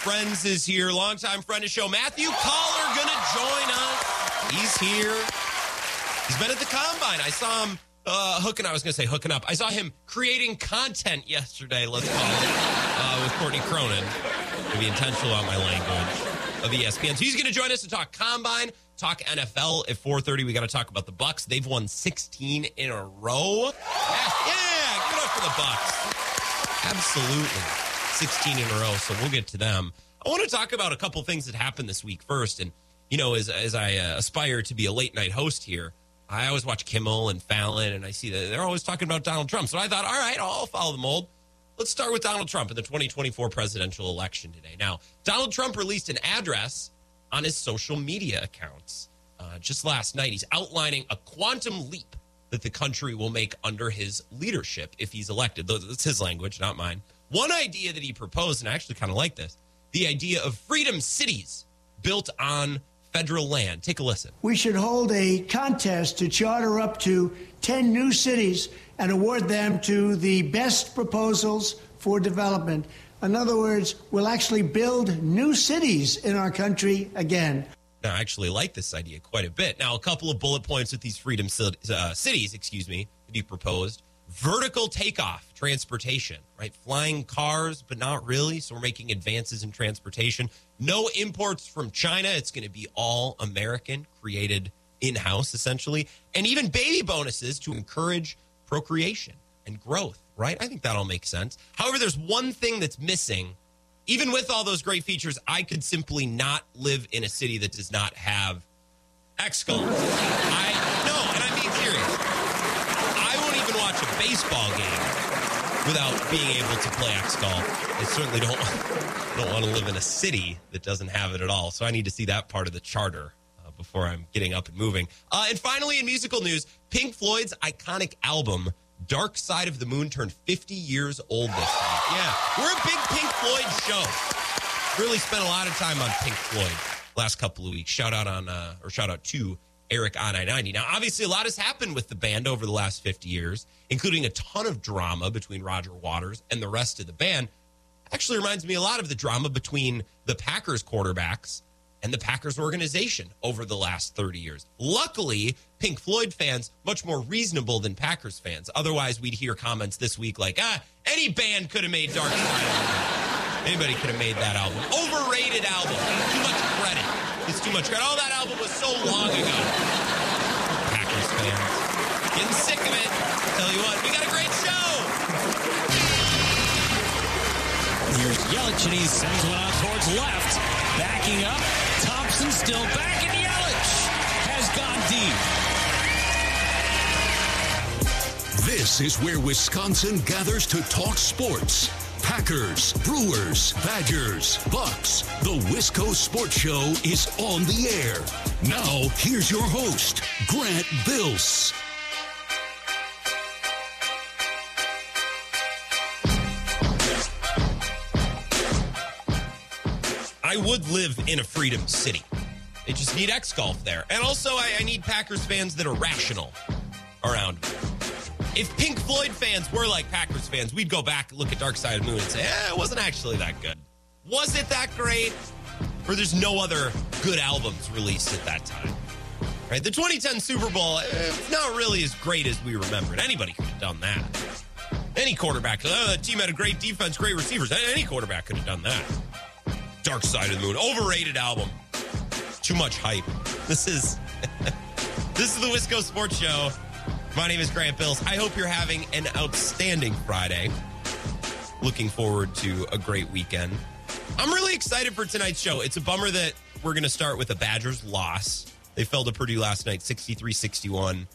friends is here, longtime friend of show, Matthew Coller, gonna join us. He's here. He's been at the combine. I saw him uh, hooking. I was gonna say hooking up. I saw him creating content yesterday. Let's call it uh, with Courtney Cronin. To be intentional on my language of ESPN. So he's to join us to talk combine, talk NFL at 4:30. We got to talk about the Bucks. They've won 16 in a row. Yeah, yeah it up for the Bucks. Absolutely, 16 in a row. So we'll get to them. I want to talk about a couple things that happened this week first. And you know, as as I uh, aspire to be a late night host here. I always watch Kimmel and Fallon, and I see that they're always talking about Donald Trump. So I thought, all right, I'll follow the mold. Let's start with Donald Trump in the 2024 presidential election today. Now, Donald Trump released an address on his social media accounts uh, just last night. He's outlining a quantum leap that the country will make under his leadership if he's elected. That's his language, not mine. One idea that he proposed, and I actually kind of like this the idea of freedom cities built on federal land. Take a listen. We should hold a contest to charter up to 10 new cities and award them to the best proposals for development. In other words, we'll actually build new cities in our country again. Now, I actually like this idea quite a bit. Now, a couple of bullet points with these freedom uh, cities, excuse me, that he proposed. Vertical takeoff transportation, right? Flying cars, but not really. So we're making advances in transportation. No imports from China. It's going to be all American, created in house, essentially. And even baby bonuses to encourage procreation and growth, right? I think that all makes sense. However, there's one thing that's missing. Even with all those great features, I could simply not live in a city that does not have. I no, and I'm being serious. I won't even game without being able to play X golf. I certainly don't don't want to live in a city that doesn't have it at all. So I need to see that part of the charter before I'm getting up and moving. Uh, and finally, in musical news, Pink Floyd's iconic album, Dark Side of the Moon, turned 50 years old this week. Yeah, we're a big Pink Floyd show. Really spent a lot of time on Pink Floyd last couple of weeks. Shout out on, uh, or shout out to Eric on I 90. Now, obviously, a lot has happened with the band over the last 50 years, including a ton of drama between Roger Waters and the rest of the band. Actually, reminds me a lot of the drama between the Packers quarterbacks and the Packers organization over the last 30 years. Luckily, Pink Floyd fans much more reasonable than Packers fans. Otherwise, we'd hear comments this week like, "Ah, any band could have made Dark Side." Anybody could have made that album. Overrated album. Too much. It's too much credit. Oh, that album was so long ago. Packers fans getting sick of it. Tell you what, we got a great show. Here's Yelich, and he sends one out towards left. Backing up, Thompson still back, and Yelich has gone deep. This is where Wisconsin gathers to talk sports. Packers, Brewers, Badgers, Bucks. The Wisco Sports Show is on the air. Now, here's your host, Grant Bills. I would live in a freedom city. They just need X golf there. And also, I, I need Packers fans that are rational around me. If Pink Floyd fans were like Packers fans, we'd go back, and look at Dark Side of the Moon, and say, eh, it wasn't actually that good. Was it that great? Or there's no other good albums released at that time. Right? The 2010 Super Bowl, eh, not really as great as we remembered. Anybody could have done that. Any quarterback, oh, the team had a great defense, great receivers. Any quarterback could have done that. Dark Side of the Moon. Overrated album. Too much hype. This is this is the Wisco Sports Show. My name is Grant Bills. I hope you're having an outstanding Friday. Looking forward to a great weekend. I'm really excited for tonight's show. It's a bummer that we're going to start with a Badgers loss. They fell to Purdue last night, 63 61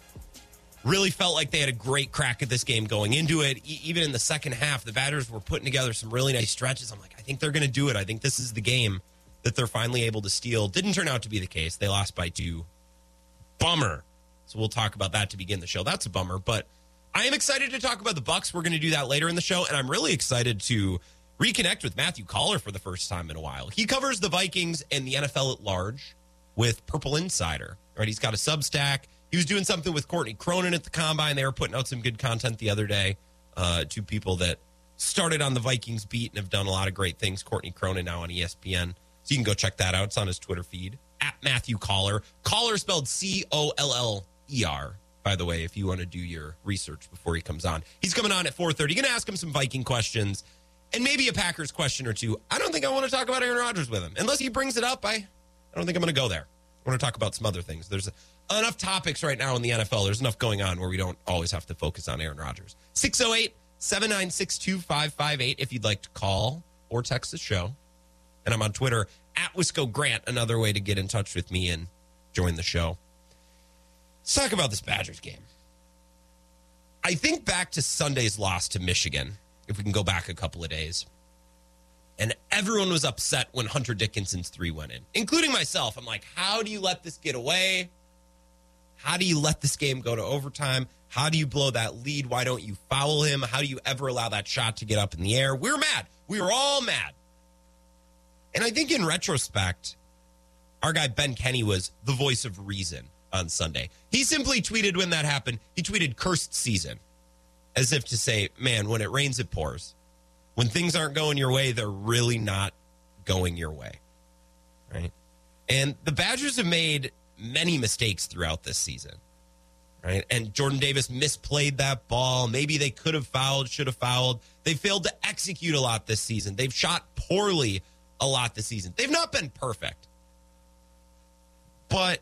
really felt like they had a great crack at this game going into it. E- even in the second half, the Badgers were putting together some really nice stretches. I'm like, I think they're going to do it. I think this is the game that they're finally able to steal. Didn't turn out to be the case. They lost by two. Bummer. So we'll talk about that to begin the show. That's a bummer, but I am excited to talk about the Bucks. We're going to do that later in the show, and I'm really excited to reconnect with Matthew Coller for the first time in a while. He covers the Vikings and the NFL at large with Purple Insider. Right? He's got a Substack He was doing something with Courtney Cronin at the combine. They were putting out some good content the other day. Uh, two people that started on the Vikings beat and have done a lot of great things. Courtney Cronin now on ESPN. So you can go check that out. It's on his Twitter feed at Matthew Coller. Coller spelled C O L L E R. By the way, if you want to do your research before he comes on, he's coming on at 4:30. Going to ask him some Viking questions and maybe a Packers question or two. I don't think I want to talk about Aaron Rodgers with him unless he brings it up. I I don't think I'm going to go there. I want to talk about some other things. There's enough topics right now in the NFL. There's enough going on where we don't always have to focus on Aaron Rodgers. 608 796 2558 if you'd like to call or text the show. And I'm on Twitter at Wisco Grant, another way to get in touch with me and join the show. Let's talk about this Badgers game. I think back to Sunday's loss to Michigan, if we can go back a couple of days. And everyone was upset when Hunter Dickinson's three went in, including myself. I'm like, how do you let this get away? How do you let this game go to overtime? How do you blow that lead? Why don't you foul him? How do you ever allow that shot to get up in the air? We are mad. We were all mad. And I think in retrospect, our guy Ben Kenny was the voice of reason on Sunday. He simply tweeted when that happened, he tweeted cursed season as if to say, man, when it rains, it pours. When things aren't going your way, they're really not going your way. Right. And the Badgers have made many mistakes throughout this season. Right. And Jordan Davis misplayed that ball. Maybe they could have fouled, should have fouled. They failed to execute a lot this season. They've shot poorly a lot this season. They've not been perfect. But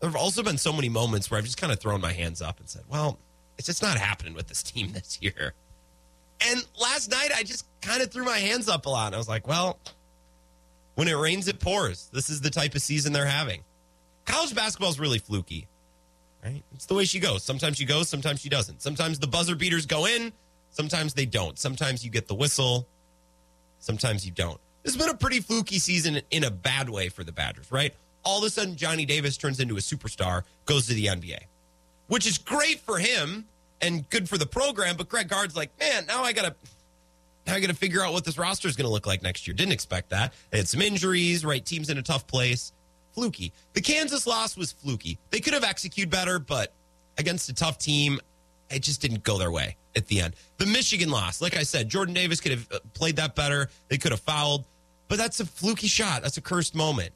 there have also been so many moments where I've just kind of thrown my hands up and said, well, it's just not happening with this team this year. And last night, I just kind of threw my hands up a lot. I was like, well, when it rains, it pours. This is the type of season they're having. College basketball is really fluky, right? It's the way she goes. Sometimes she goes, sometimes she doesn't. Sometimes the buzzer beaters go in, sometimes they don't. Sometimes you get the whistle, sometimes you don't. This has been a pretty fluky season in a bad way for the Badgers, right? All of a sudden, Johnny Davis turns into a superstar, goes to the NBA, which is great for him and good for the program. But Greg Gard's like, man, now I got to. Now I got to figure out what this roster is going to look like next year. Didn't expect that. They had some injuries, right? Team's in a tough place. Fluky. The Kansas loss was fluky. They could have executed better, but against a tough team, it just didn't go their way at the end. The Michigan loss, like I said, Jordan Davis could have uh, played that better. They could have fouled. But that's a fluky shot. That's a cursed moment.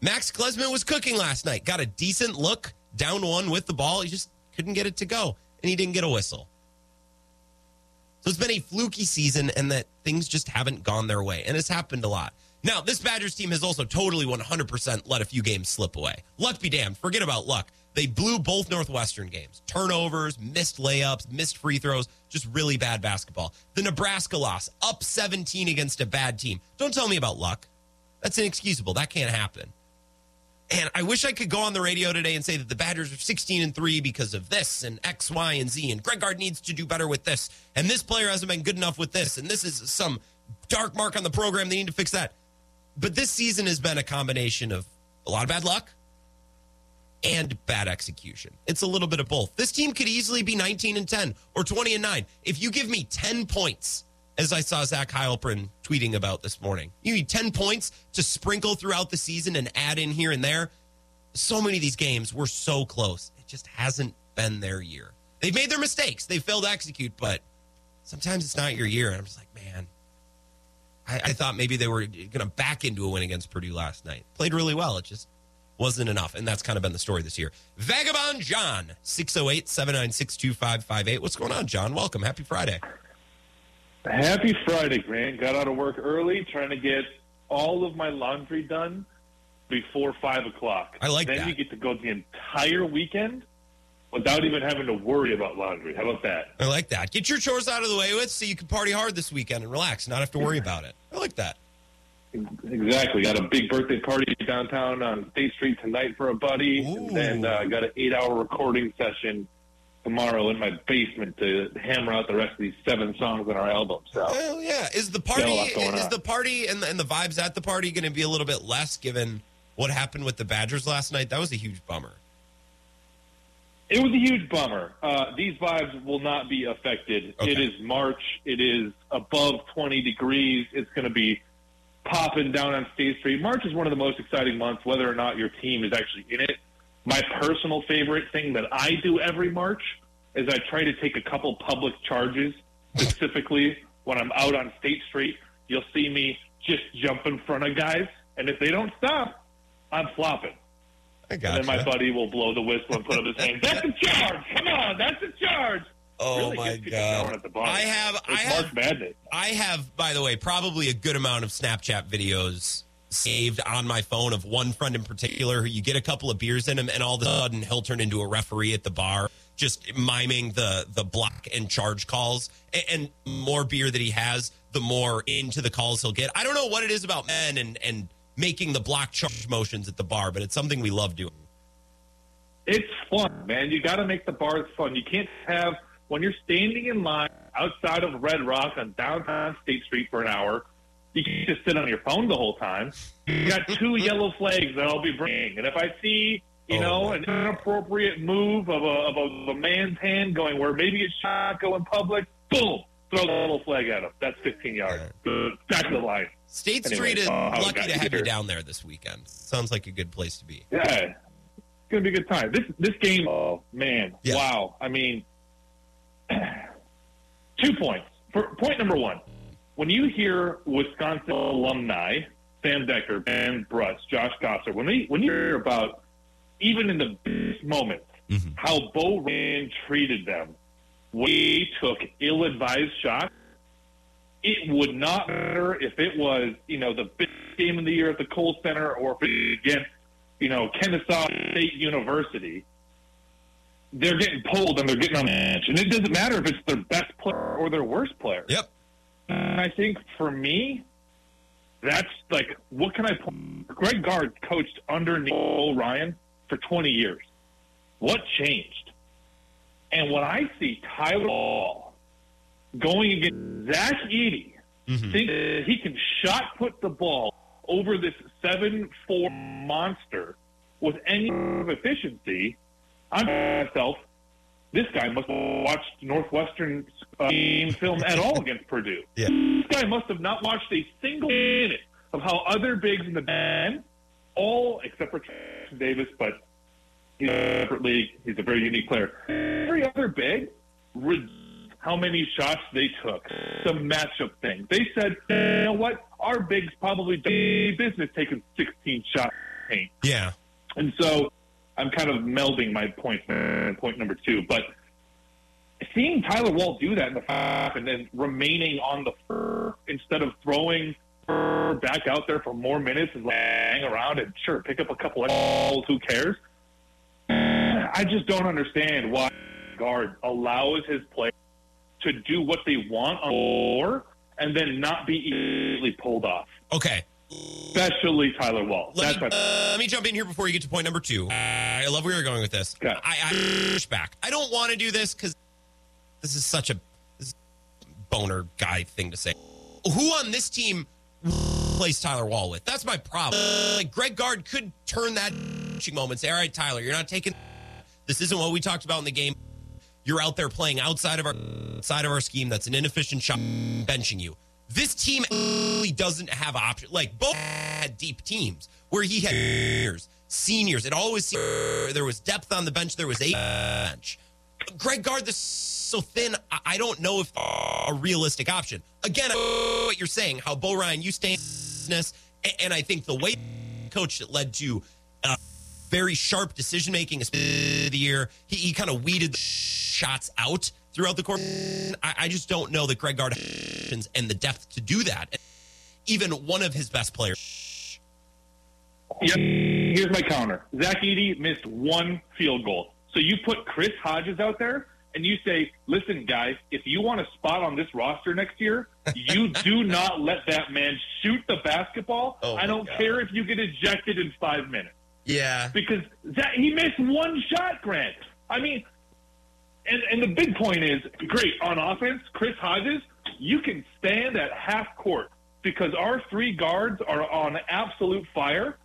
Max Klesmit was cooking last night. Got a decent look, down one with the ball. He just couldn't get it to go, and he didn't get a whistle. So it's been a fluky season, and that things just haven't gone their way. And it's happened a lot. Now, this Badgers team has also totally 100% let a few games slip away. Luck be damned. Forget about luck. They blew both Northwestern games. Turnovers, missed layups, missed free throws, just really bad basketball. The Nebraska loss, up 17 against a bad team. Don't tell me about luck. That's inexcusable. That can't happen. And I wish I could go on the radio today and say that the Badgers are 16 and 3 because of this and X, Y, and Z. And Greg Gard needs to do better with this. And this player hasn't been good enough with this. And this is some dark mark on the program. They need to fix that. But this season has been a combination of a lot of bad luck and bad execution. It's a little bit of both. This team could easily be 19 and 10 or 20 and 9. If you give me 10 points, as I saw Zach Heilprin tweeting about this morning, you need 10 points to sprinkle throughout the season and add in here and there. So many of these games were so close. It just hasn't been their year. They've made their mistakes. They failed to execute, but sometimes it's not your year. And I'm just like, man, I, I thought maybe they were going to back into a win against Purdue last night. Played really well. It just wasn't enough. And that's kind of been the story this year. Vagabond John, 608 796 2558. What's going on, John? Welcome. Happy Friday. Happy Friday, Grant. Got out of work early, trying to get all of my laundry done before 5 o'clock. I like then that. Then you get to go the entire weekend without even having to worry about laundry. How about that? I like that. Get your chores out of the way with so you can party hard this weekend and relax, not have to worry about it. I like that. Exactly. Got a big birthday party downtown on State Street tonight for a buddy, Ooh. and then uh, got an eight-hour recording session tomorrow in my basement to hammer out the rest of these seven songs on our album. So Well, yeah. Is the party a lot going is on. the party and the, and the vibes at the party going to be a little bit less given what happened with the Badgers last night? That was a huge bummer. It was a huge bummer. Uh, these vibes will not be affected. Okay. It is March. It is above 20 degrees. It's going to be popping down on State Street. March is one of the most exciting months, whether or not your team is actually in it. My personal favorite thing that I do every March is I try to take a couple public charges. Specifically, when I'm out on State Street, you'll see me just jump in front of guys, and if they don't stop, I'm flopping. I And got then my buddy will blow the whistle and put up his hand. That's a charge! Come on, that's a charge! Oh Really my god! going at the bar. I have, I It's have, March Madness. I have. By the way, probably a good amount of Snapchat videos saved on my phone of one friend in particular who you get a couple of beers in him, and all of a sudden he'll turn into a referee at the bar, just miming the the block and charge calls. And, and more beer that he has, the more into the calls he'll get. I don't know what it is about men and and making the block charge motions at the bar, but it's something we love doing. It's fun, man. You got to make the bars fun. You can't have when you're standing in line outside of Red Rock on downtown State Street for an hour. You can't just sit on your phone the whole time. You got two yellow flags that I'll be bringing, and if I see you Oh, know an inappropriate move of a, of a of a man's hand going where maybe it's not go in public, boom, throw the little flag at him. That's 15 yards. Good. Back to the line. State Anyway, Street is uh, lucky to have you down there this weekend. Sounds like a good place to be. Yeah, it's gonna be a good time. This this game, oh man, Yeah. wow! I mean, two points. For point number one, when you hear Wisconsin alumni, Sam Dekker, Ben Brust, Josh Gasser, when they when you hear about even in the biggest moments Mm-hmm. how Bo Ryan treated them, they took ill-advised shots. It would not matter if it was, you know, the big game of the year at the Kohl Center or if it was against, you know, Kennesaw State University. They're getting pulled and they're getting on the bench. And it doesn't matter if it's their best player or their worst player. Yep. And I think for me, that's like, what can I put? Greg Gard coached under Neil Ryan for 20 years. What changed? And when I see Tyler Wahl going against Zach Edey, mm-hmm. think that he can shot put the ball over this 7 4 monster with any efficiency, I'm myself, this guy must have watched Northwestern uh, game film at all against Purdue. Yeah. This guy must have not watched a single minute of how other bigs in the band, all except for Davis, but he's a separate league. He's a very unique player. Every other big, how many shots they took, some matchup thing. They said, you know what? Our bigs probably do business taking 16 shots. Yeah. And so I'm kind of melding my point point number two. But seeing Tyler Wahl do that in the half and then remaining on the fur instead of throwing her back out there for more minutes and like, hang around and sure pick up a couple of balls, who cares? I just don't understand why Gard allows his players to do what they want on floor and then not be easily pulled off. Okay. Especially Tyler Wahl. Let That's me, uh, let me jump in here before you get to point number two. I love where you're going with this. Okay. I, I push back. I don't want to do this because this is such a is boner guy thing to say. Who on this team plays Tyler Wahl with? That's my problem. like Greg Gard could turn that moment and say, "All right, Tyler, you're not taking. This isn't what we talked about in the game. You're out there playing outside of our side of our scheme. That's an inefficient shot. Benching you. This team really doesn't have options. Like both had deep teams where he had seniors, seniors. It always there was depth on the bench. There was a bench. Greg Gard, this so thin. I- I don't know if a realistic option. Again, what you're saying, how Bo Ryan used to this, and I think the way coach that led to uh, very sharp decision making the year. He, he kind of weeded the shots out throughout the course. I, I just don't know that Greg Gard and the depth to do that. Even one of his best players. Yep. Here's my counter. Zach Edey missed one field goal. So you put Chris Hodges out there and you say, listen, guys, if you want a spot on this roster next year, you do not let that man shoot the basketball. Oh, I don't God. care if you get ejected in five minutes. Yeah. Because Zach, he missed one shot, Grant. I mean, and, and the big point is, great, on offense, Chris Hodges, you can stand at half court because our three guards are on absolute fire.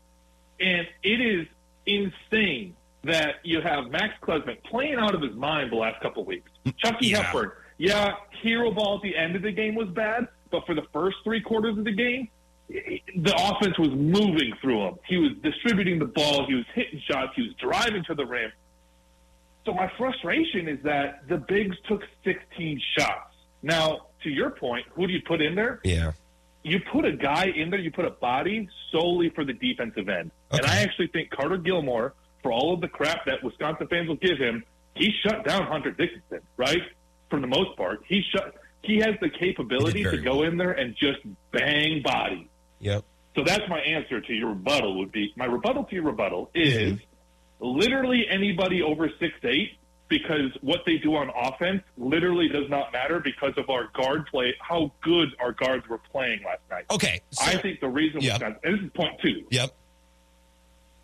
And it is insane that you have Max Klesmit playing out of his mind the last couple of weeks. Chucky Yeah. Hepburn, yeah, hero ball at the end of the game was bad, but for the first three quarters of the game, the offense was moving through him. He was distributing the ball. He was hitting shots. He was driving to the rim. So my frustration is that the bigs took 16 shots. Now, to your point, who do you put in there? Yeah. You put a guy in there, you put a body solely for the defensive end. And I actually think Carter Gilmore, for all of the crap that Wisconsin fans will give him, he shut down Hunter Dickinson, right? For the most part. He shut he has the capability to go well. in there and just bang body. Yep. So that's my answer to your rebuttal would be my rebuttal to your rebuttal is literally anybody over six eight because what they do on offense literally does not matter because of our guard play, how good our guards were playing last night. Okay. So, I think the reason Yeah. Wisconsin, and this is point two. Yep.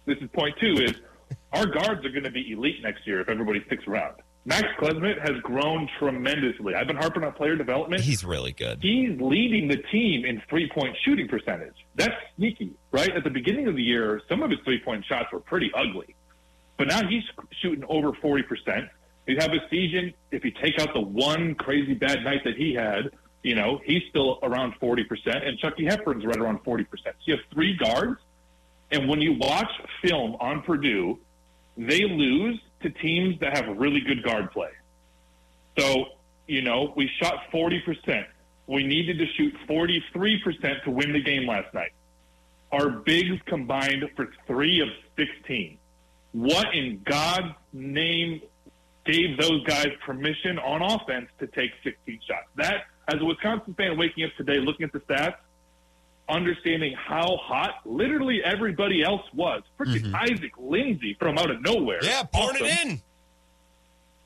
This is point two is our guards are going to be elite next year if everybody sticks around. Max Klesmit has grown tremendously. I've been harping on player development. He's really good. he's leading the team in three point shooting percentage. That's sneaky, right? At the beginning of the year, some of his three point shots were pretty ugly. But now he's shooting over 40%. You have a season, if you take out the one crazy bad night that he had, you know, he's still around 40%, and Chucky Hepburn's right around 40%. So you have three guards, and when you watch film on Purdue, they lose to teams that have really good guard play. So, you know, we shot 40%. We needed to shoot 43% to win the game last night. Our bigs combined for three of 16. What in God's name gave those guys permission on offense to take 16 shots? That, as a Wisconsin fan waking up today, looking at the stats, understanding how hot literally everybody else was. Freaking mm-hmm. Isaac Lindsey from out of nowhere. Yeah, pouring Awesome. it in.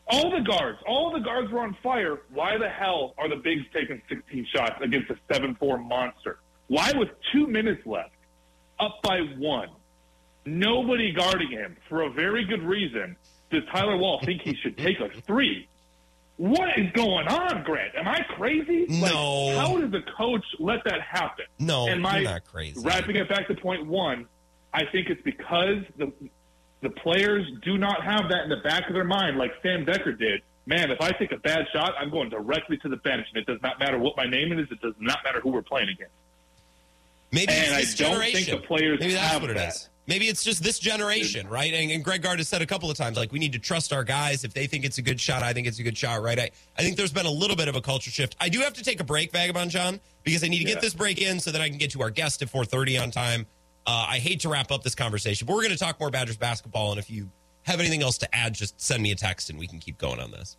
All the guards, all the guards were on fire. Why the hell are the bigs taking 16 shots against a 7-4 monster? Why, with two minutes left, up by one, nobody guarding him for a very good reason, does Tyler Wahl think he should take a three? What is going on, Grant? Am I crazy? Like, No. how does the coach let that happen? No, and my you're not crazy. wrapping it back to point one, I think it's because the the players do not have that in the back of their mind, like Sam Dekker did. Man, if I take a bad shot, I'm going directly to the bench, and it does not matter what my name is. It does not matter who we're playing against. Maybe And I don't think the players Maybe that's have what it that. is. Maybe it's just this generation, right? And, and Greg Gard has said a couple of times, like, we need to trust our guys. If they think it's a good shot, I think it's a good shot, right? I, I think there's been a little bit of a culture shift. I do have to take a break, Vagabond John, because I need to Yeah. get this break in so that I can get to our guest at 4.30 on time. Uh, I hate to wrap up this conversation, but we're going to talk more Badgers basketball. And if you have anything else to add, just send me a text and we can keep going on this.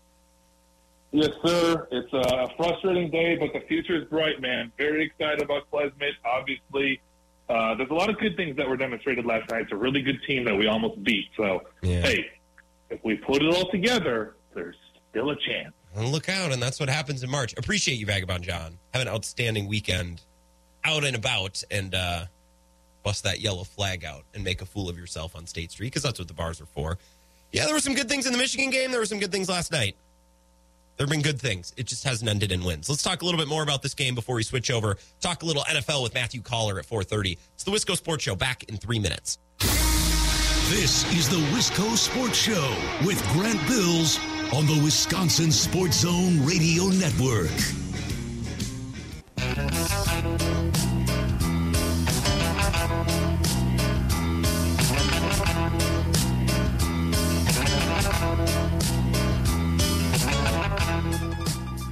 Yes, sir. It's a frustrating day, but the future is bright, man. Very excited about Klesmit. Obviously, uh, there's a lot of good things that were demonstrated last night. It's a really good team that we almost beat. So, Yeah. hey, if we put it all together, there's still a chance. And look out, and that's what happens in March. Appreciate you, Vagabond John. Have an outstanding weekend out and about and uh, bust that yellow flag out and make a fool of yourself on State Street because that's what the bars are for. Yeah, there were some good things in the Michigan game. There were some good things last night. There have been good things. It just hasn't ended in wins. Let's talk a little bit more about this game before we switch over. Talk a little NFL with Matthew Coller at 4:30. It's the Wisco Sports Show. Back in three minutes. This is the Wisco Sports Show with Grant Bills on the Wisconsin Sports Zone Radio Network.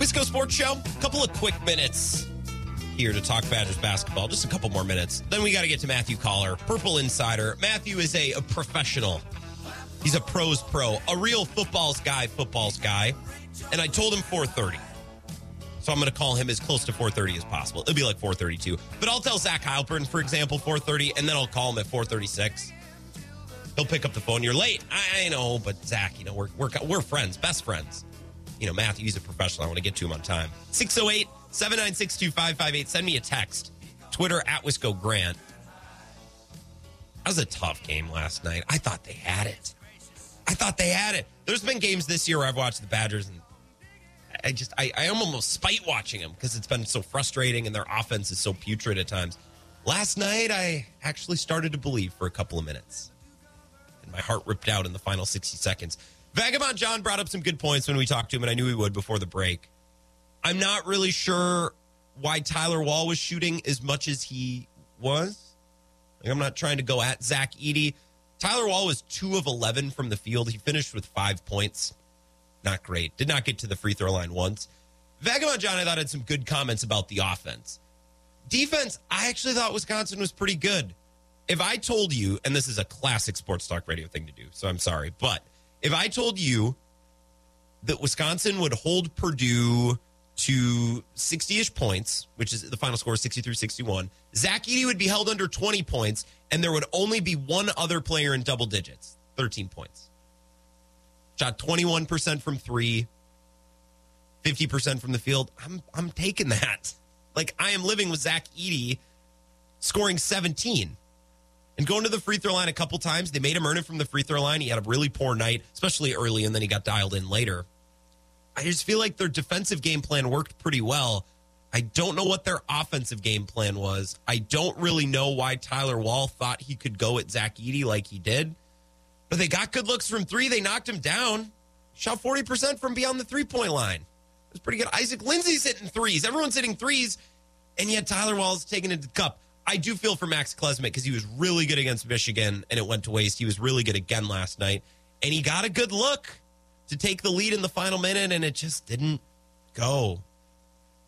Wisco Sports Show. A couple of quick minutes here to talk Badgers basketball. Just a couple more minutes. Then we got to get to Matthew Coller, Purple Insider. Matthew is a, a professional. He's a pros pro, a real footballs guy, footballs guy. And I told him 4:30. So I'm going to call him as close to 4:30 as possible. It'll be like 4:32. But I'll tell Zach Heilprin, for example, 4:30, and then I'll call him at 4:36. He'll pick up the phone. You're late. I, I know, but Zach, you know, we're, we're we're friends, best friends you know, Matthew, he's a professional. I want to get to him on time. 608 796 2558. Send me a text. Twitter at Wisco Grant. That was a tough game last night. I thought they had it. I thought they had it. There's been games this year where I've watched the Badgers and I just, I, I am almost spite watching them because it's been so frustrating and their offense is so putrid at times. Last night, I actually started to believe for a couple of minutes and my heart ripped out in the final 60 seconds. Vagabond John brought up some good points when we talked to him, and I knew he would before the break. I'm not really sure why Tyler Wahl was shooting as much as he was. Like, I'm not trying to go at Zach Edey. Tyler Wahl was two of 11 from the field. He finished with five points. Not great. Did not get to the free throw line once. Vagabond John, I thought, had some good comments about the offense. Defense, I actually thought Wisconsin was pretty good. If I told you, and this is a classic sports talk radio thing to do, so I'm sorry, but if I told you that Wisconsin would hold Purdue to 60 ish points, which is the final score 63 61, Zach Edey would be held under 20 points, and there would only be one other player in double digits 13 points. Shot 21% from three, 50% from the field. I'm, I'm taking that. Like, I am living with Zach Edey scoring 17 and going to the free throw line a couple times. They made him earn it from the free throw line. He had a really poor night, especially early, and then he got dialed in later. I just feel like their defensive game plan worked pretty well. I don't know what their offensive game plan was. I don't really know why Tyler Wahl thought he could go at Zach Edey like he did. But they got good looks from three. They knocked him down. Shot 40% from beyond the three point line. It was pretty good. Isaac Lindsey's hitting threes. Everyone's hitting threes. And yet Tyler Wahl's taking it to the cup. I do feel for Max Klesmit because he was really good against Michigan and it went to waste. He was really good again last night. And he got a good look to take the lead in the final minute, and it just didn't go.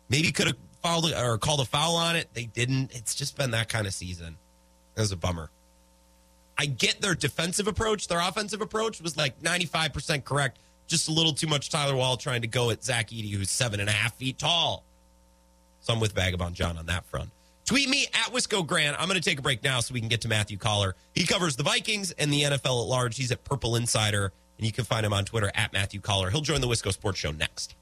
Maybe could have fouled or called a foul on it. They didn't. It's just been that kind of season. It was a bummer. I get their defensive approach. Their offensive approach was like 95% correct. Just a little too much Tyler Wahl trying to go at Zach Edey, who's seven and a half feet tall. So I'm with Vagabond John on that front. Tweet me at Wisco Grant. I'm going to take a break now so we can get to Matthew Coller. He covers the Vikings and the NFL at large. He's at Purple Insider and you can find him on Twitter at Matthew Coller. He'll join the Wisco Sports Show next.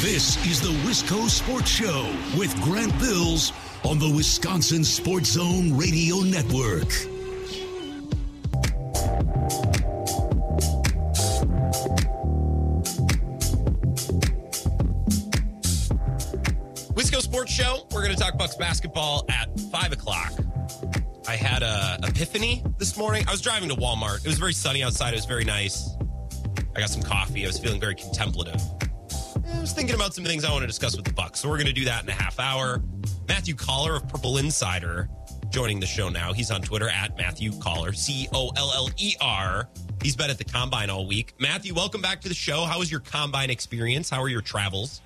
This is the Wisco Sports Show with Grant Bills on the Wisconsin Sports Zone Radio Network. Sports Show. We're going to talk Bucks basketball at five o'clock. I had a epiphany this morning. I was driving to Walmart. It was very sunny outside. It was very nice. I got some coffee. I was feeling very contemplative. I was thinking about some things I want to discuss with the Bucks. So we're going to do that in a half hour. Matthew Coller of Purple Insider joining the show now. He's on Twitter at Matthew Coller, C O L L E R. He's been at the combine all week. Matthew, welcome back to the show. How was your combine experience? How are your travels?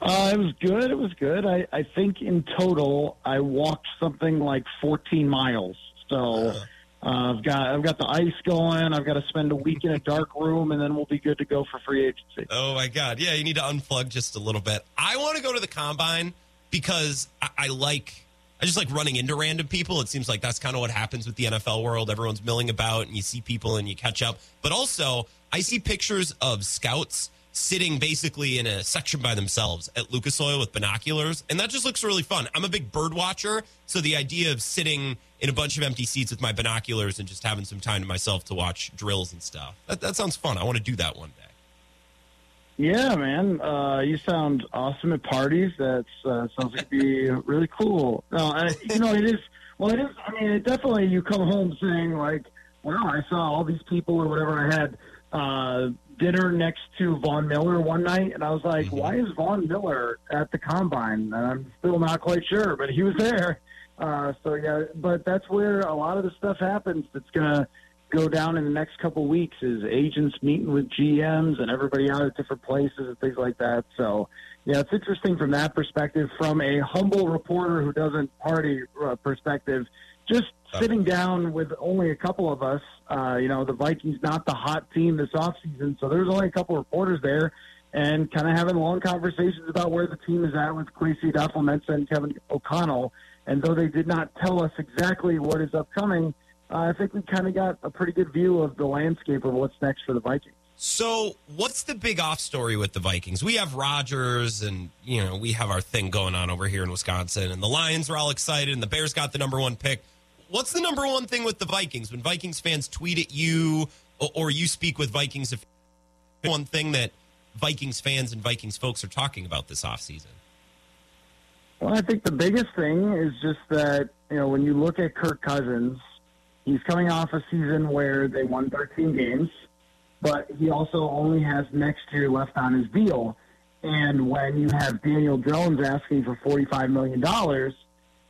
Uh, it was good. It was good. I, I think in total I walked something like 14 miles. So uh, I've got I've got the ice going. I've got to spend a week in a dark room, and then we'll be good to go for free agency. Oh my god! Yeah, you need to unplug just a little bit. I want to go to the combine because I, I like. I just like running into random people. It seems like that's kind of what happens with the NFL world. Everyone's milling about, and you see people and you catch up. But also, I see pictures of scouts sitting basically in a section by themselves at Lucas Oil with binoculars. And that just looks really fun. I'm a big bird watcher. So the idea of sitting in a bunch of empty seats with my binoculars and just having some time to myself to watch drills and stuff, that, that sounds fun. I want to do that one day. Yeah, man. Uh, you sound awesome at parties. That uh, sounds like be really cool. No, I, you know, it is. Well, it is. I mean, it definitely you come home saying like, "Wow, I saw all these people or whatever." I had uh, dinner next to Von Miller one night, and I was like, mm-hmm. "Why is Von Miller at the combine?" And I'm still not quite sure, but he was there. Uh, so yeah, but that's where a lot of the stuff happens. That's gonna go down in the next couple weeks. Is agents meeting with GMs and everybody out at different places and things like that. So yeah, it's interesting from that perspective. From a humble reporter who doesn't party uh, perspective, just sitting down with only a couple of us. Uh, you know, the Vikings not the hot team this offseason, so there's only a couple of reporters there and kind of having long conversations about where the team is at with Kwesi Adofo-Mensah and Kevin O'Connell. And though they did not tell us exactly what is upcoming, uh, I think we kind of got a pretty good view of the landscape of what's next for the Vikings. So, what's the big off story with the Vikings? We have Rodgers, and you know we have our thing going on over here in Wisconsin, and the Lions are all excited, and the Bears got the number one pick what's the number one thing with the Vikings when Vikings fans tweet at you or, or you speak with Vikings? If one thing that Vikings fans and Vikings folks are talking about this offseason? Well, I think the biggest thing is just that, you know, when you look at Kirk Cousins, he's coming off a season where they won 13 games, but he also only has next year left on his deal. And when you have Daniel Jones asking for $45 million,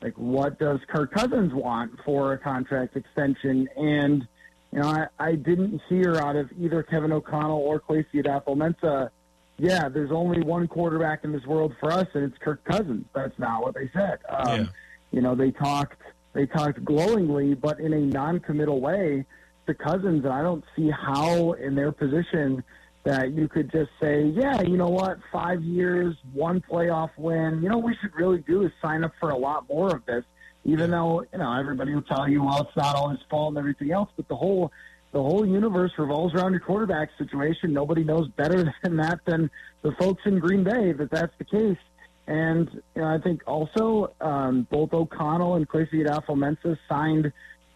like what does Kirk Cousins want for a contract extension? And you know, I, I didn't hear out of either Kevin O'Connell or Kwesi Adofo-Mensah, yeah, there's only one quarterback in this world for us, and it's Kirk Cousins. That's not what they said. Um, Yeah. You know, they talked they talked glowingly, but in a non-committal way to Cousins, and I don't see how in their position that you could just say, yeah, you know what, five years, one playoff win. You know, what we should really do is sign up for a lot more of this. Even though you know everybody will tell you, well, it's not all his fault and everything else, but the whole the whole universe revolves around your quarterback situation. Nobody knows better than that than the folks in Green Bay that that's the case. And you know, I think also um, both O'Connell and Kwesi Adofo-Mensah signed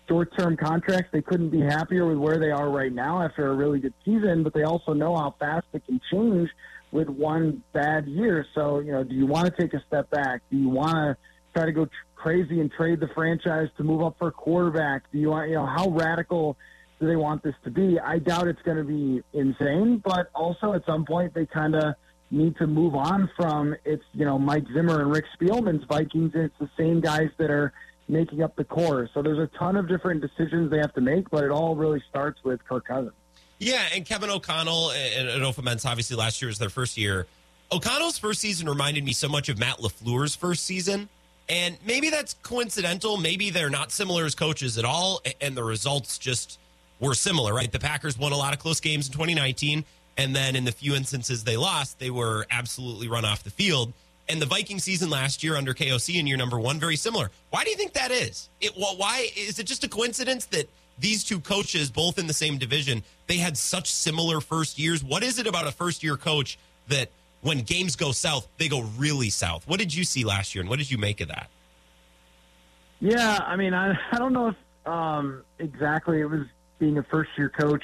short-term contracts. They couldn't be happier with where they are right now after a really good season, but they also know how fast it can change with one bad year. So, you know, do you want to take a step back? Do you want to try to go tr- crazy and trade the franchise to move up for a quarterback? Do you want, you know, how radical do they want this to be? I doubt it's going to be insane, but also at some point they kind of need to move on from it's, you know, Mike Zimmer and Rick Spielman's Vikings. And it's the same guys that are making up the core. So there's a ton of different decisions they have to make, but it all really starts with Kirk Cousins. Yeah, and Kevin O'Connell and Adofo-Mensah, obviously last year was their first year. O'Connell's first season reminded me so much of Matt LaFleur's first season. And maybe that's coincidental. Maybe they're not similar as coaches at all, and the results just were similar, right? The Packers won a lot of close games in 2019, and then in the few instances they lost, they were absolutely run off the field. And the Viking season last year under KOC in year number one, very similar. Why do you think that is? It well, why is it just a coincidence that these two coaches, both in the same division, they had such similar first years? What is it about a first year coach that when games go south, they go really south? What did you see last year, and what did you make of that? Yeah, I mean, I, I don't know if um, exactly it was being a first year coach.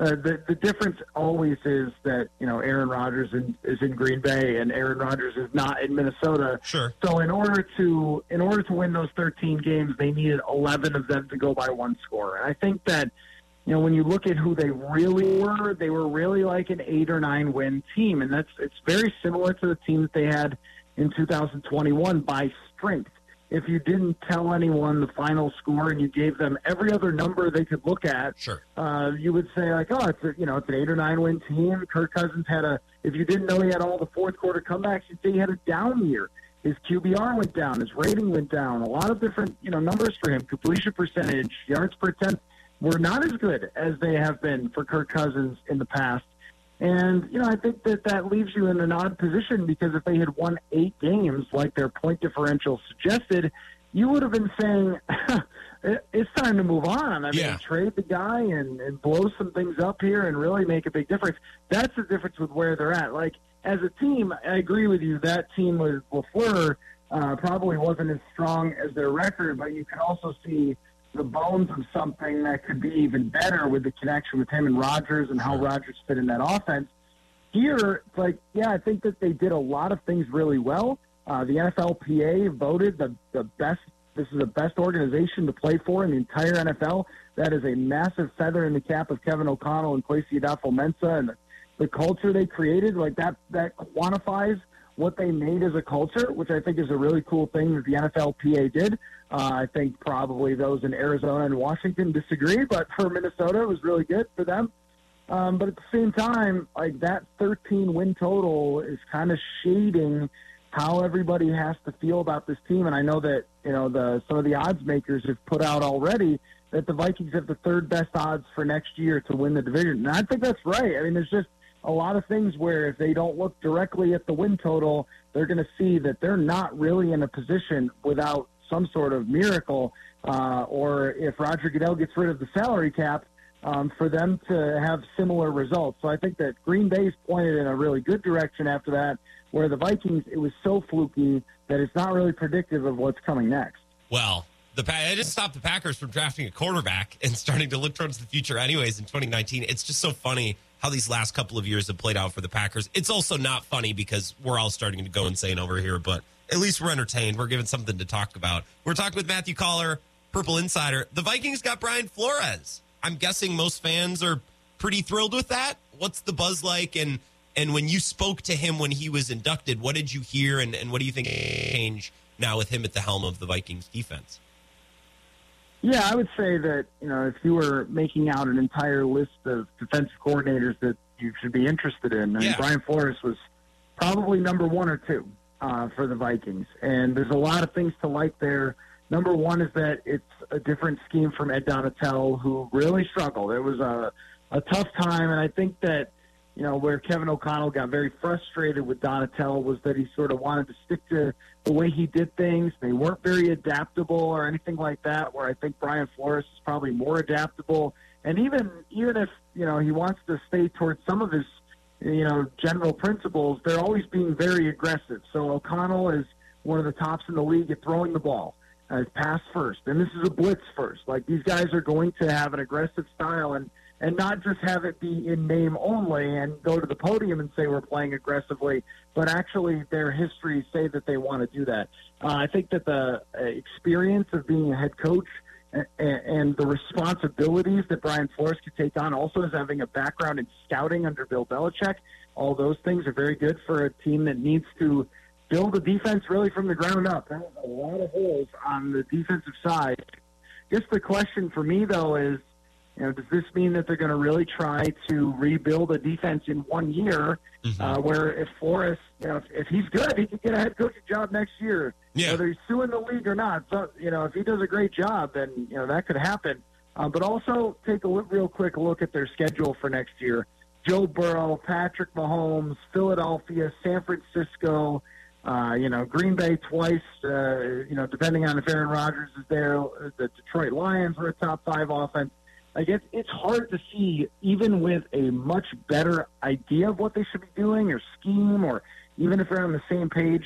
Uh, the the difference always is that you know Aaron Rodgers in, is in Green Bay and Aaron Rodgers is not in Minnesota. Sure. So in order to in order to win those 13 games, they needed 11 of them to go by one score. And I think that you know when you look at who they really were, they were really like an eight or nine win team, and that's it's very similar to the team that they had in 2021 by strength if you didn't tell anyone the final score and you gave them every other number they could look at, Sure. uh, you would say like, oh, it's a, you know, it's an eight or nine win team. Kirk Cousins had a. If you didn't know he had all the fourth quarter comebacks, you'd say he had a down year. His QBR went down. His rating went down. A lot of different you know numbers for him. Completion percentage, yards per attempt were not as good as they have been for Kirk Cousins in the past. And, you know, I think that that leaves you in an odd position because if they had won eight games like their point differential suggested, you would have been saying, it's time to move on. I mean, Yeah. trade the guy and, and blow some things up here and really make a big difference. That's the difference with where they're at. Like, as a team, I agree with you. That team with LaFleur uh, probably wasn't as strong as their record, but you can also see the bones of something that could be even better with the connection with him and Rodgers and how Rodgers fit in that offense. Here, it's like, yeah, I think that they did a lot of things really well. Uh, the NFLPA voted the, the best, this is the best organization to play for in the entire NFL. That is a massive feather in the cap of Kevin O'Connell and Kwesi Adofo-Mensah and the, the culture they created. Like that, that quantifies what they made as a culture, which I think is a really cool thing that the NFLPA did. Uh, I think probably those in Arizona and Washington disagree, but for Minnesota, it was really good for them. Um, but at the same time, like that 13 win total is kind of shading how everybody has to feel about this team. And I know that you know the some of the odds makers have put out already that the Vikings have the third best odds for next year to win the division. And I think that's right. I mean, there's just a lot of things where if they don't look directly at the win total, they're going to see that they're not really in a position without some sort of miracle, uh, or if Roger Goodell gets rid of the salary cap, um, for them to have similar results. So I think that Green Bay's pointed in a really good direction after that, where the Vikings, it was so fluky that it's not really predictive of what's coming next. Well, the Pa- I just stopped the Packers from drafting a quarterback and starting to look towards the future, anyways. In 2019, it's just so funny how these last couple of years have played out for the Packers. It's also not funny because we're all starting to go insane over here, but at least we're entertained. We're given something to talk about. We're talking with Matthew Coller, Purple Insider. The Vikings got Brian Flores. I'm guessing most fans are pretty thrilled with that. What's the buzz like? And and when you spoke to him when he was inducted, what did you hear? And, and what do you think change now with him at the helm of the Vikings defense. Yeah, I would say that you know if you were making out an entire list of defensive coordinators that you should be interested in, and Yeah. Brian Flores was probably number one or two uh, for the Vikings. And there's a lot of things to like there. Number one is that it's a different scheme from Ed Donatell, who really struggled. It was a a tough time, and I think that you know where Kevin O'Connell got very frustrated with Donatell was that he sort of wanted to stick to the way he did things. They weren't very adaptable or anything like that. Where I think Brian Flores is probably more adaptable, and even even if you know he wants to stay towards some of his you know general principles, they're always being very aggressive. So O'Connell is one of the tops in the league at throwing the ball. Uh, pass first, and this is a blitz first. Like these guys are going to have an aggressive style, and and not just have it be in name only and go to the podium and say we're playing aggressively, but actually their histories say that they want to do that. Uh, I think that the uh, experience of being a head coach and, and the responsibilities that Brian Flores could take on, also as having a background in scouting under Bill Belichick, all those things are very good for a team that needs to build a defense really from the ground up. There's a lot of holes on the defensive side. Just the question for me though is, you know, does this mean that they're going to really try to rebuild a defense in one year? Uh, where if Flores, you know, if, if he's good, he can get a head coaching job next year, Yeah. whether he's suing the league or not. So, you know, if he does a great job, then you know that could happen. Uh, but also take a li- real quick look at their schedule for next year. Joe Burrow, Patrick Mahomes, Philadelphia, San Francisco, uh, you know, Green Bay twice, uh, you know, depending on if Aaron Rodgers is there. The Detroit Lions were a top five offense. I guess it's hard to see, even with a much better idea of what they should be doing or scheme, or even if they're on the same page,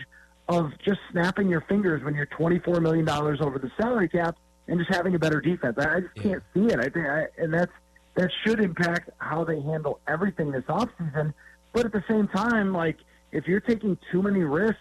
of just snapping your fingers when you're $24 million over the salary cap and just having a better defense. I I just can't see it. I think, I, and that's that should impact how they handle everything this offseason. But at the same time, like if you're taking too many risks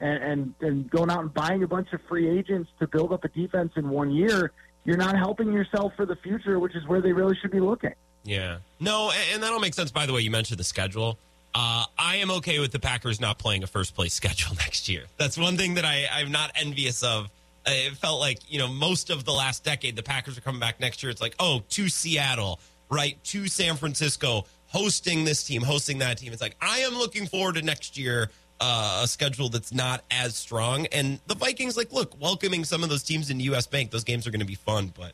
and, and and going out and buying a bunch of free agents to build up a defense in one year, you're not helping yourself for the future, which is where they really should be looking. Yeah. No, and that'll make sense. By the way, you mentioned the schedule. Uh, I am okay with the Packers not playing a first place schedule next year. That's one thing that I, I'm not envious of. Uh, It felt like, you know, most of the last decade, the Packers are coming back next year. It's like, oh, to Seattle, right? To San Francisco, hosting this team, hosting that team. It's like, I am looking forward to next year, uh, a schedule that's not as strong. And the Vikings, like, look, welcoming some of those teams into US Bank, those games are going to be fun, but.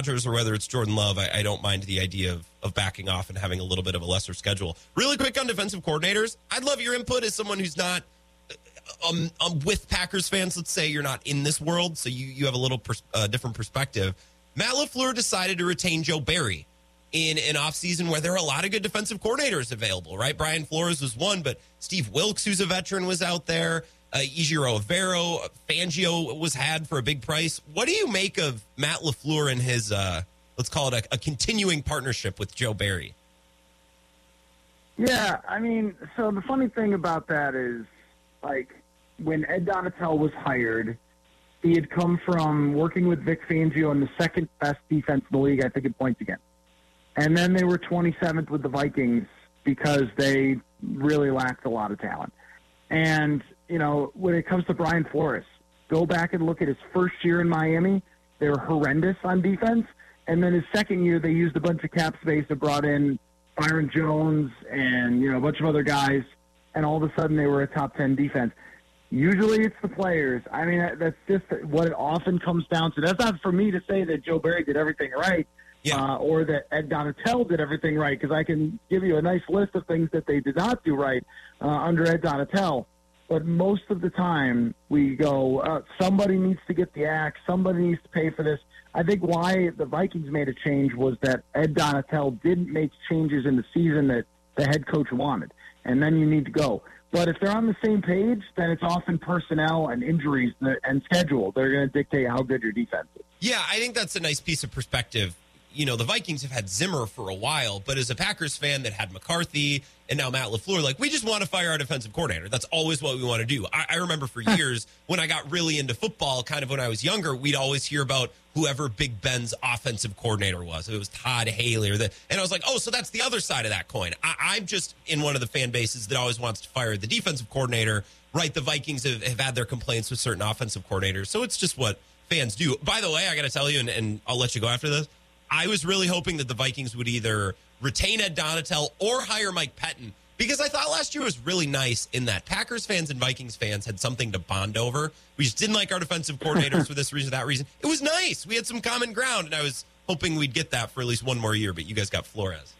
Rodgers or whether it's Jordan Love, I, I don't mind the idea of, of backing off and having a little bit of a lesser schedule. Really quick on defensive coordinators, I'd love your input as someone who's not um, um, with Packers fans. Let's say you're not in this world, so you, you have a little pers- uh, different perspective. Matt LaFleur decided to retain Joe Barry in an offseason where there are a lot of good defensive coordinators available, right? Brian Flores was one, but Steve Wilks, who's a veteran, was out there. Uh, Ejiro Evero, Fangio was had for a big price. What do you make of Matt LaFleur and his, uh, let's call it a, a continuing partnership with Joe Barry? Yeah, I mean, so the funny thing about that is, like, when Ed Donatell was hired, he had come from working with Vic Fangio in the second best defense in the league, I think, in points against. And then they were 27th with the Vikings because they really lacked a lot of talent. And, you know, when it comes to Brian Flores, go back and look at his first year in Miami. They were horrendous on defense. And then his second year, they used a bunch of cap space and brought in Byron Jones and, you know, a bunch of other guys. And all of a sudden, they were a top 10 defense. Usually it's the players. I mean, that's just what it often comes down to. That's not for me to say that Joe Barry did everything right Yeah. uh, or that Ed Donatell did everything right, because I can give you a nice list of things that they did not do right uh, under Ed Donatell. But most of the time, we go, uh, somebody needs to get the axe, somebody needs to pay for this. I think why the Vikings made a change was that Ed Donatell didn't make changes in the season that the head coach wanted, and then you need to go. But if they're on the same page, then it's often personnel and injuries and schedule. They're going to dictate how good your defense is. Yeah, I think that's a nice piece of perspective. You know, the Vikings have had Zimmer for a while, but as a Packers fan that had McCarthy and now Matt LaFleur, like, we just want to fire our defensive coordinator. That's always what we want to do. I, I remember for years when I got really into football, kind of when I was younger, we'd always hear about whoever Big Ben's offensive coordinator was. It was Todd Haley or the, and I was like, oh, so that's the other side of that coin. I, I'm just in one of the fan bases that always wants to fire the defensive coordinator. Right, the Vikings have, have had their complaints with certain offensive coordinators, so it's just what fans do. By the way, I got to tell you, and, and I'll let you go after this. I was really hoping that the Vikings would either retain Ed Donatell or hire Mike Pettine because I thought last year was really nice in that Packers fans and Vikings fans had something to bond over. We just didn't like our defensive coordinators for this reason, or that reason. It was nice. We had some common ground, and I was hoping we'd get that for at least one more year. But you guys got Flores.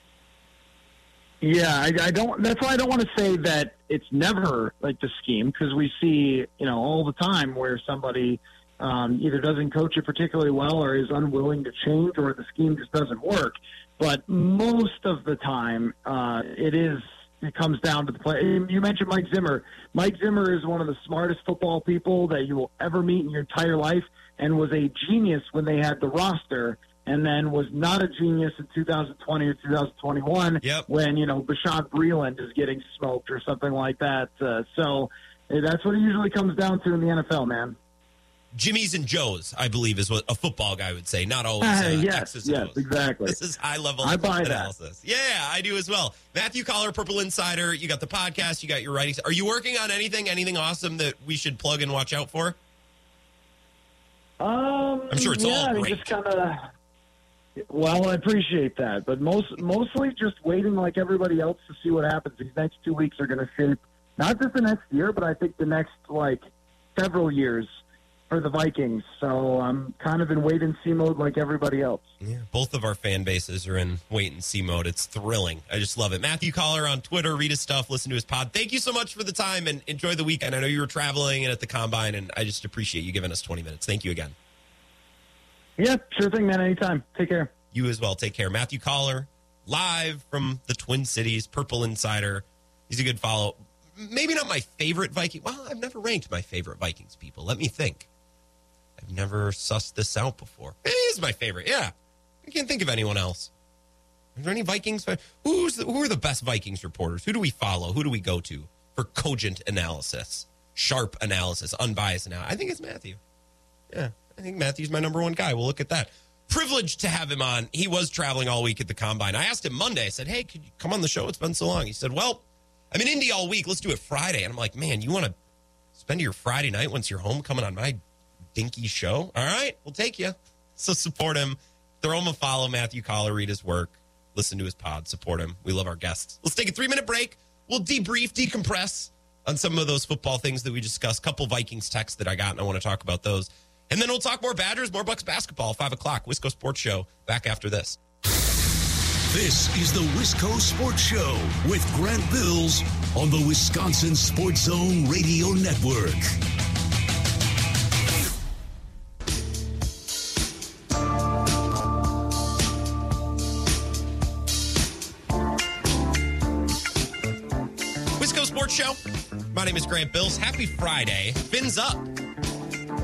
Yeah, I, I don't. That's why I don't want to say that it's never like the scheme because we see, you know, all the time where somebody um, either doesn't coach it particularly well or is unwilling to change or the scheme just doesn't work. But most of the time, uh, it is. It comes down to the play. You mentioned Mike Zimmer. Mike Zimmer is one of the smartest football people that you will ever meet in your entire life, and was a genius when they had the roster and then was not a genius in 2020 or 2021 Yep. when you know Bashaud Breeland is getting smoked or something like that. Uh, so eh, that's what it usually comes down to in the NFL, man. Jimmy's and Joe's, I believe, is what a football guy would say. Not always uh, yes, X's yes, exactly. This is high level I buy that. analysis. Yeah, I do as well. Matthew Coller, Purple Insider. You got the podcast. You got your writings. Are you working on anything? Anything awesome that we should plug and watch out for? Um, I'm sure it's yeah, all great. Just kind of. Well, I appreciate that, but most mostly just waiting like everybody else to see what happens. These next two weeks are going to shape not just the next year, but I think the next like several years for the Vikings. So I'm kind of in wait and see mode like everybody else. Yeah, both of our fan bases are in wait and see mode. It's thrilling. I just love it. Matthew Coller on Twitter. Read his stuff. Listen to his pod. Thank you so much for the time and enjoy the weekend. I know you were traveling and at the combine, and I just appreciate you giving us 20 minutes. Thank you again. Yeah, sure thing, man. Anytime. Take care. You as well. Take care. Matthew Coller, live from the Twin Cities, Purple Insider. He's a good follow. Maybe not my favorite Viking. Well, I've never ranked my favorite Vikings people. Let me think. Never sussed this out before. He is my favorite. Yeah. I can't think of anyone else. Are there any Vikings? Who's the, who are the best Vikings reporters? Who do we follow? Who do we go to for cogent analysis, sharp analysis, unbiased analysis? I think it's Matthew. Yeah, I think Matthew's my number one guy. We'll look at that. Privileged to have him on. He was traveling all week at the combine. I asked him Monday. I said, "Hey, could you come on the show? It's been so long." He said, "Well, I'm in Indy all week. Let's do it Friday." And I'm like, "Man, you want to spend your Friday night once you're home coming on my dinky show? All right, we'll take you." So support him. Throw him a follow. Matthew Coller, read his work, listen to his pod, support him. We love our guests. Let's take a three minute break. We'll debrief, decompress on some of those football things that we discussed. Couple Vikings texts that I got, and I want to talk about those. And then we'll talk more Badgers, more Bucks basketball. Five o'clock, Wisco Sports Show. Back after this. This is the Wisco Sports Show with Grant Bills on the Wisconsin Sports Zone Radio Network. Show. My name is Grant Bills. Happy Friday. Fins up.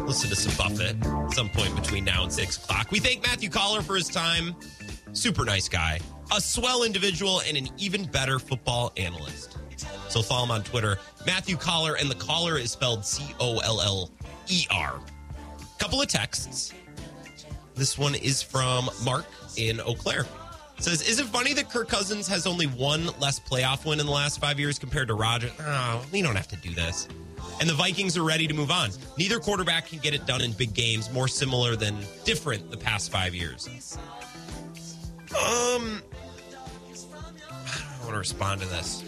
Listen to some Buffett some point between now and six o'clock. We thank Matthew Coller for his time. Super nice guy, a swell individual, and an even better football analyst. So follow him on Twitter, Matthew Coller, and the caller is spelled C O L L E R. Couple of texts. This one is from Mark in Eau Claire. Says, is it funny that Kirk Cousins has only one less playoff win in the last five years compared to Roger? Oh, we don't have to do this. And the Vikings are ready to move on. Neither quarterback can get it done in big games, more similar than different the past five years. Um, I don't want to respond to this.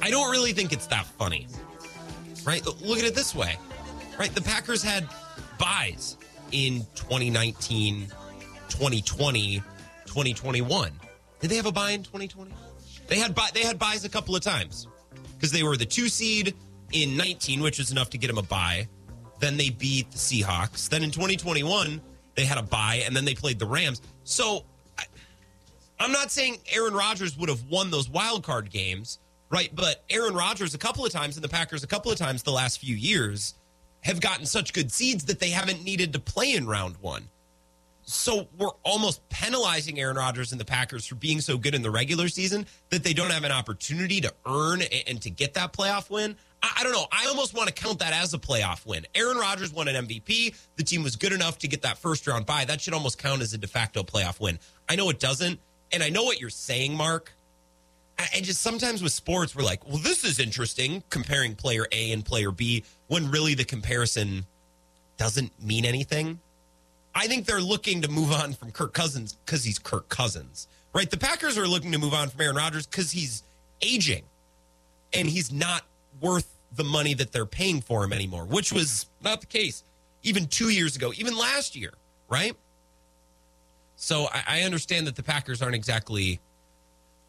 I don't really think it's that funny. Right? Look at it this way. Right? The Packers had buys in 2019, 2020, 2021. Did they have a buy in 2020? They had buy, they had buys a couple of times because they were the two seed in 19, which was enough to get them a buy. Then they beat the Seahawks. Then in 2021, they had a buy, and then they played the Rams. So I, I'm not saying Aaron Rodgers would have won those wild card games, right? But Aaron Rodgers a couple of times and the Packers a couple of times the last few years have gotten such good seeds that they haven't needed to play in round one. So we're almost penalizing Aaron Rodgers and the Packers for being so good in the regular season that they don't have an opportunity to earn and to get that playoff win. I, don't know. I almost want to count that as a playoff win. Aaron Rodgers won an MVP. The team was good enough to get that first round bye. That should almost count as a de facto playoff win. I know it doesn't. And I know what you're saying, Mark. And just sometimes with sports, we're like, well, this is interesting comparing player A and player B when really the comparison doesn't mean anything. I think they're looking to move on from Kirk Cousins because he's Kirk Cousins, right? The Packers are looking to move on from Aaron Rodgers because he's aging and he's not worth the money that they're paying for him anymore, which was not the case even two years ago, even last year, right? So I, I understand that the Packers aren't exactly,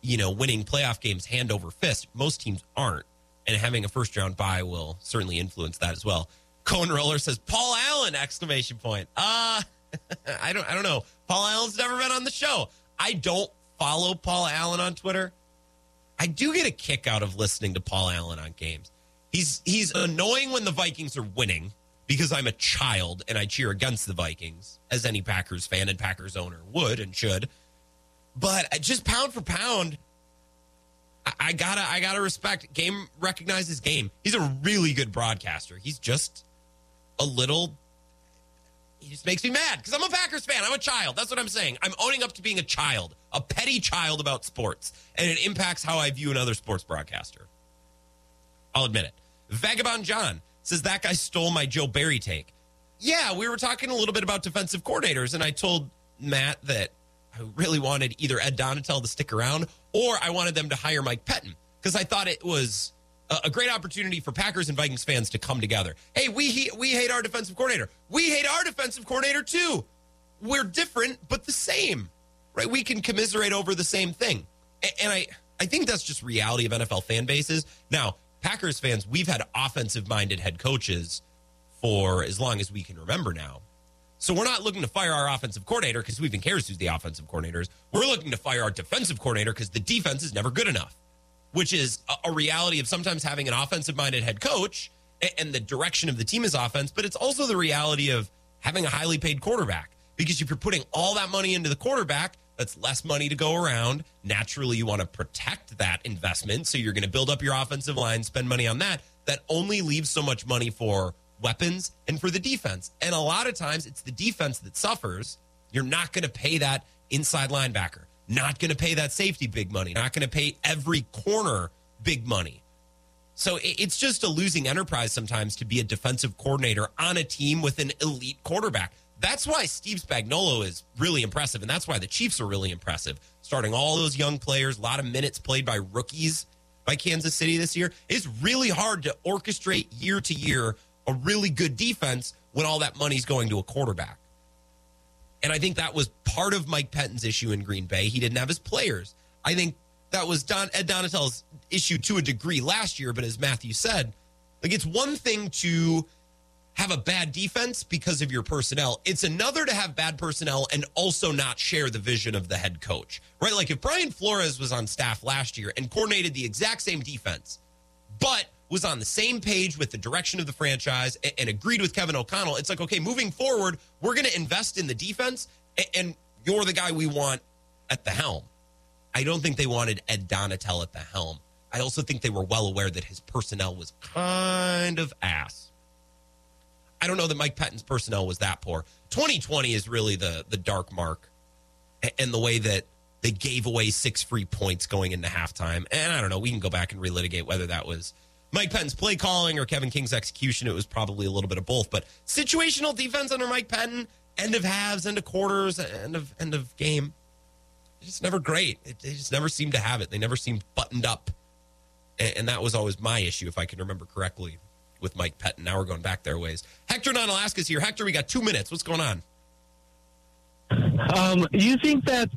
you know, winning playoff games hand over fist. Most teams aren't. And having a first round bye will certainly influence that as well. Cohen Roller says Paul Allen exclamation point. Uh I don't I don't know. Paul Allen's never been on the show. I don't follow Paul Allen on Twitter. I do get a kick out of listening to Paul Allen on games. He's he's annoying when the Vikings are winning because I'm a child and I cheer against the Vikings, as any Packers fan and Packers owner would and should. But just pound for pound, I, I gotta I gotta respect. Game recognizes game. He's a really good broadcaster. He's just a little he just makes me mad because I'm a Packers fan. I'm a child. That's what I'm saying. I'm owning up to being a child, a petty child about sports, and it impacts how I view another sports broadcaster. I'll admit it. Vagabond John says that guy stole my Joe Barry take. Yeah, we were talking a little bit about defensive coordinators, and I told Matt that I really wanted either Ed Donatell to stick around or I wanted them to hire Mike Pettine because I thought it was a great opportunity for Packers and Vikings fans to come together. Hey, we we hate our defensive coordinator. We hate our defensive coordinator too. We're different but the same, right? We can commiserate over the same thing, and I I think that's just reality of NFL fan bases. Now, Packers fans, we've had offensive minded head coaches for as long as we can remember now. So we're not looking to fire our offensive coordinator because who even cares who's the offensive coordinators. We're looking to fire our defensive coordinator because the defense is never good enough which is a, reality of sometimes having an offensive minded head coach and the direction of the team is offense, but it's also the reality of having a highly paid quarterback. Because if you're putting all that money into the quarterback, that's less money to go around. Naturally, you want to protect that investment. So you're going to build up your offensive line, spend money on that. That only leaves so much money for weapons and for the defense. And a lot of times it's the defense that suffers. You're not going to pay that inside linebacker. Not going to pay that safety big money. Not going to pay every corner big money. So it's just a losing enterprise sometimes to be a defensive coordinator on a team with an elite quarterback. That's why Steve Spagnuolo is really impressive, and that's why the Chiefs are really impressive. Starting all those young players, a lot of minutes played by rookies by Kansas City this year. It's really hard to orchestrate year to year a really good defense when all that money's going to a quarterback. And I think that was part of Mike Pettine's issue in Green Bay. He didn't have his players. I think that was Don Ed Donatell's issue to a degree last year. But as Matthew said, like it's one thing to have a bad defense because of your personnel. It's another to have bad personnel and also not share the vision of the head coach, right? Like if Brian Flores was on staff last year and coordinated the exact same defense, but was on the same page with the direction of the franchise and, and agreed with Kevin O'Connell, it's like, okay, moving forward, we're going to invest in the defense and, and you're the guy we want at the helm. I don't think they wanted Ed Donatell at the helm. I also think they were well aware that his personnel was kind of ass. I don't know that Mike Pettine's personnel was that poor. 2020 is really the the dark mark, and the way that they gave away six free points going into halftime. And I don't know. We can go back and relitigate whether that was Mike Pettine's play calling or Kevin King's execution. It was probably a little bit of both. But situational defense under Mike Pettine, end of halves, end of quarters, end of end of game. It's just never great. It, they just never seemed to have it. They never seemed buttoned up. And, and, that was always my issue, if I can remember correctly, with Mike Pettine. Now we're going back their ways. Hector non Alaska's here. Hector, we got two minutes. What's going on? Um, you think that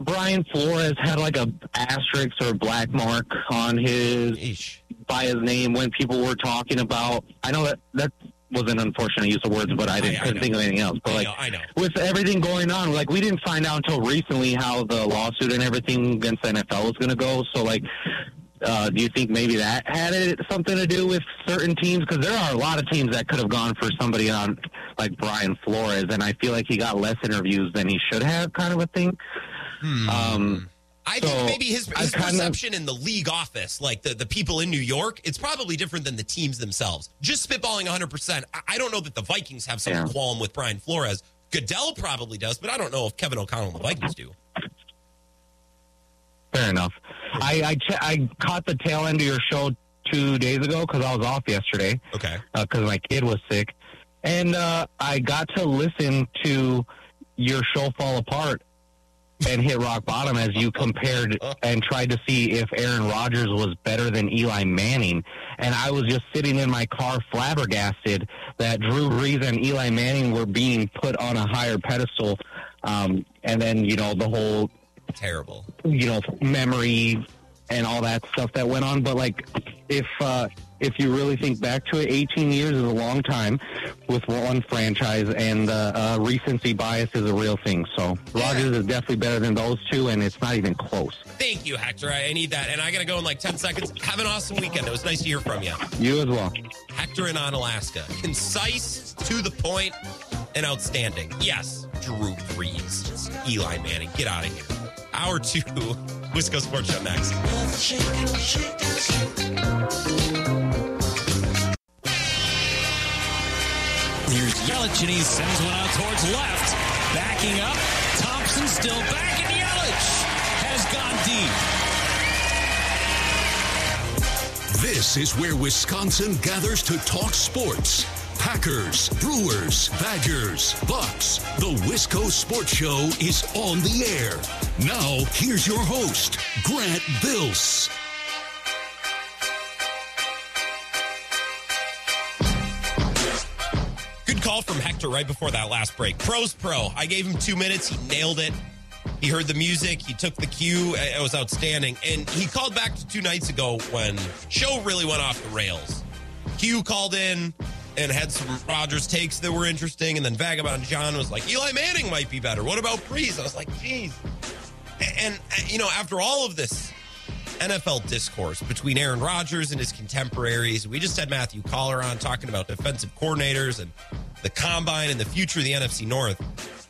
Brian Flores had like a asterisk or black mark on his Eesh. By his name when people were talking about? I know that that was an unfortunate use of words, but I didn't I, I couldn't think of anything else. But I like, know, I know. with everything going on, like we didn't find out until recently how the lawsuit and everything against the NFL was going to go. So like, uh, do you think maybe that had it, something to do with certain teams? Because there are a lot of teams that could have gone for somebody on like Brian Flores, and I feel like he got less interviews than he should have, kind of a thing. Hmm. Um, I so think maybe his, his perception in the league office, like the, the people in New York, it's probably different than the teams themselves. Just spitballing 100%. I, I don't know that the Vikings have some Yeah. qualm with Brian Flores. Goodell probably does, but I don't know if Kevin O'Connell and the Vikings do. Fair enough. I I, ch- I caught the tail end of your show two days ago because I was off yesterday Okay. because my kid was sick, and uh, I got to listen to your show fall apart and hit rock bottom as you compared and tried to see if Aaron Rodgers was better than Eli Manning. And I was just sitting in my car flabbergasted that Drew Brees and Eli Manning were being put on a higher pedestal. Um, and then, you know, the whole Terrible. you know memory and all that stuff that went on but like if uh if you really think back to it 18 years is a long time with one franchise and uh, uh recency bias is a real thing so Rodgers is definitely better than those two and it's not even close Thank you, Hector. I, I need that. And I got to go in like 10 seconds. Have an awesome weekend. It was nice to hear from you. you as well Hector in Onalaska. Concise, to the point, and outstanding. Yes, Drew Brees, Eli Manning. Get out of here. Hour two, Wisco Sports Show next. Here's Yelich, and he sends one out towards left. Backing up. Thompson still back, and Yelich has gone deep. This is where Wisconsin gathers to talk sports. Packers, Brewers, Badgers, Bucks. The Wisco Sports Show is on the air. Now, here's your host, Grant Bills. From Hector right before that last break. Pro's pro. I gave him two minutes. He nailed it. He heard the music. He took the cue. It was outstanding. And he called back to two nights ago when show really went off the rails. Q called in and had some Rodgers takes that were interesting. And then Vagabond John was like, Eli Manning might be better. What about Brees? I was like, geez. And, and, you know, after all of this NFL discourse between Aaron Rodgers and his contemporaries, we just had Matthew Coller on talking about defensive coordinators and the combine and the future of the NFC North.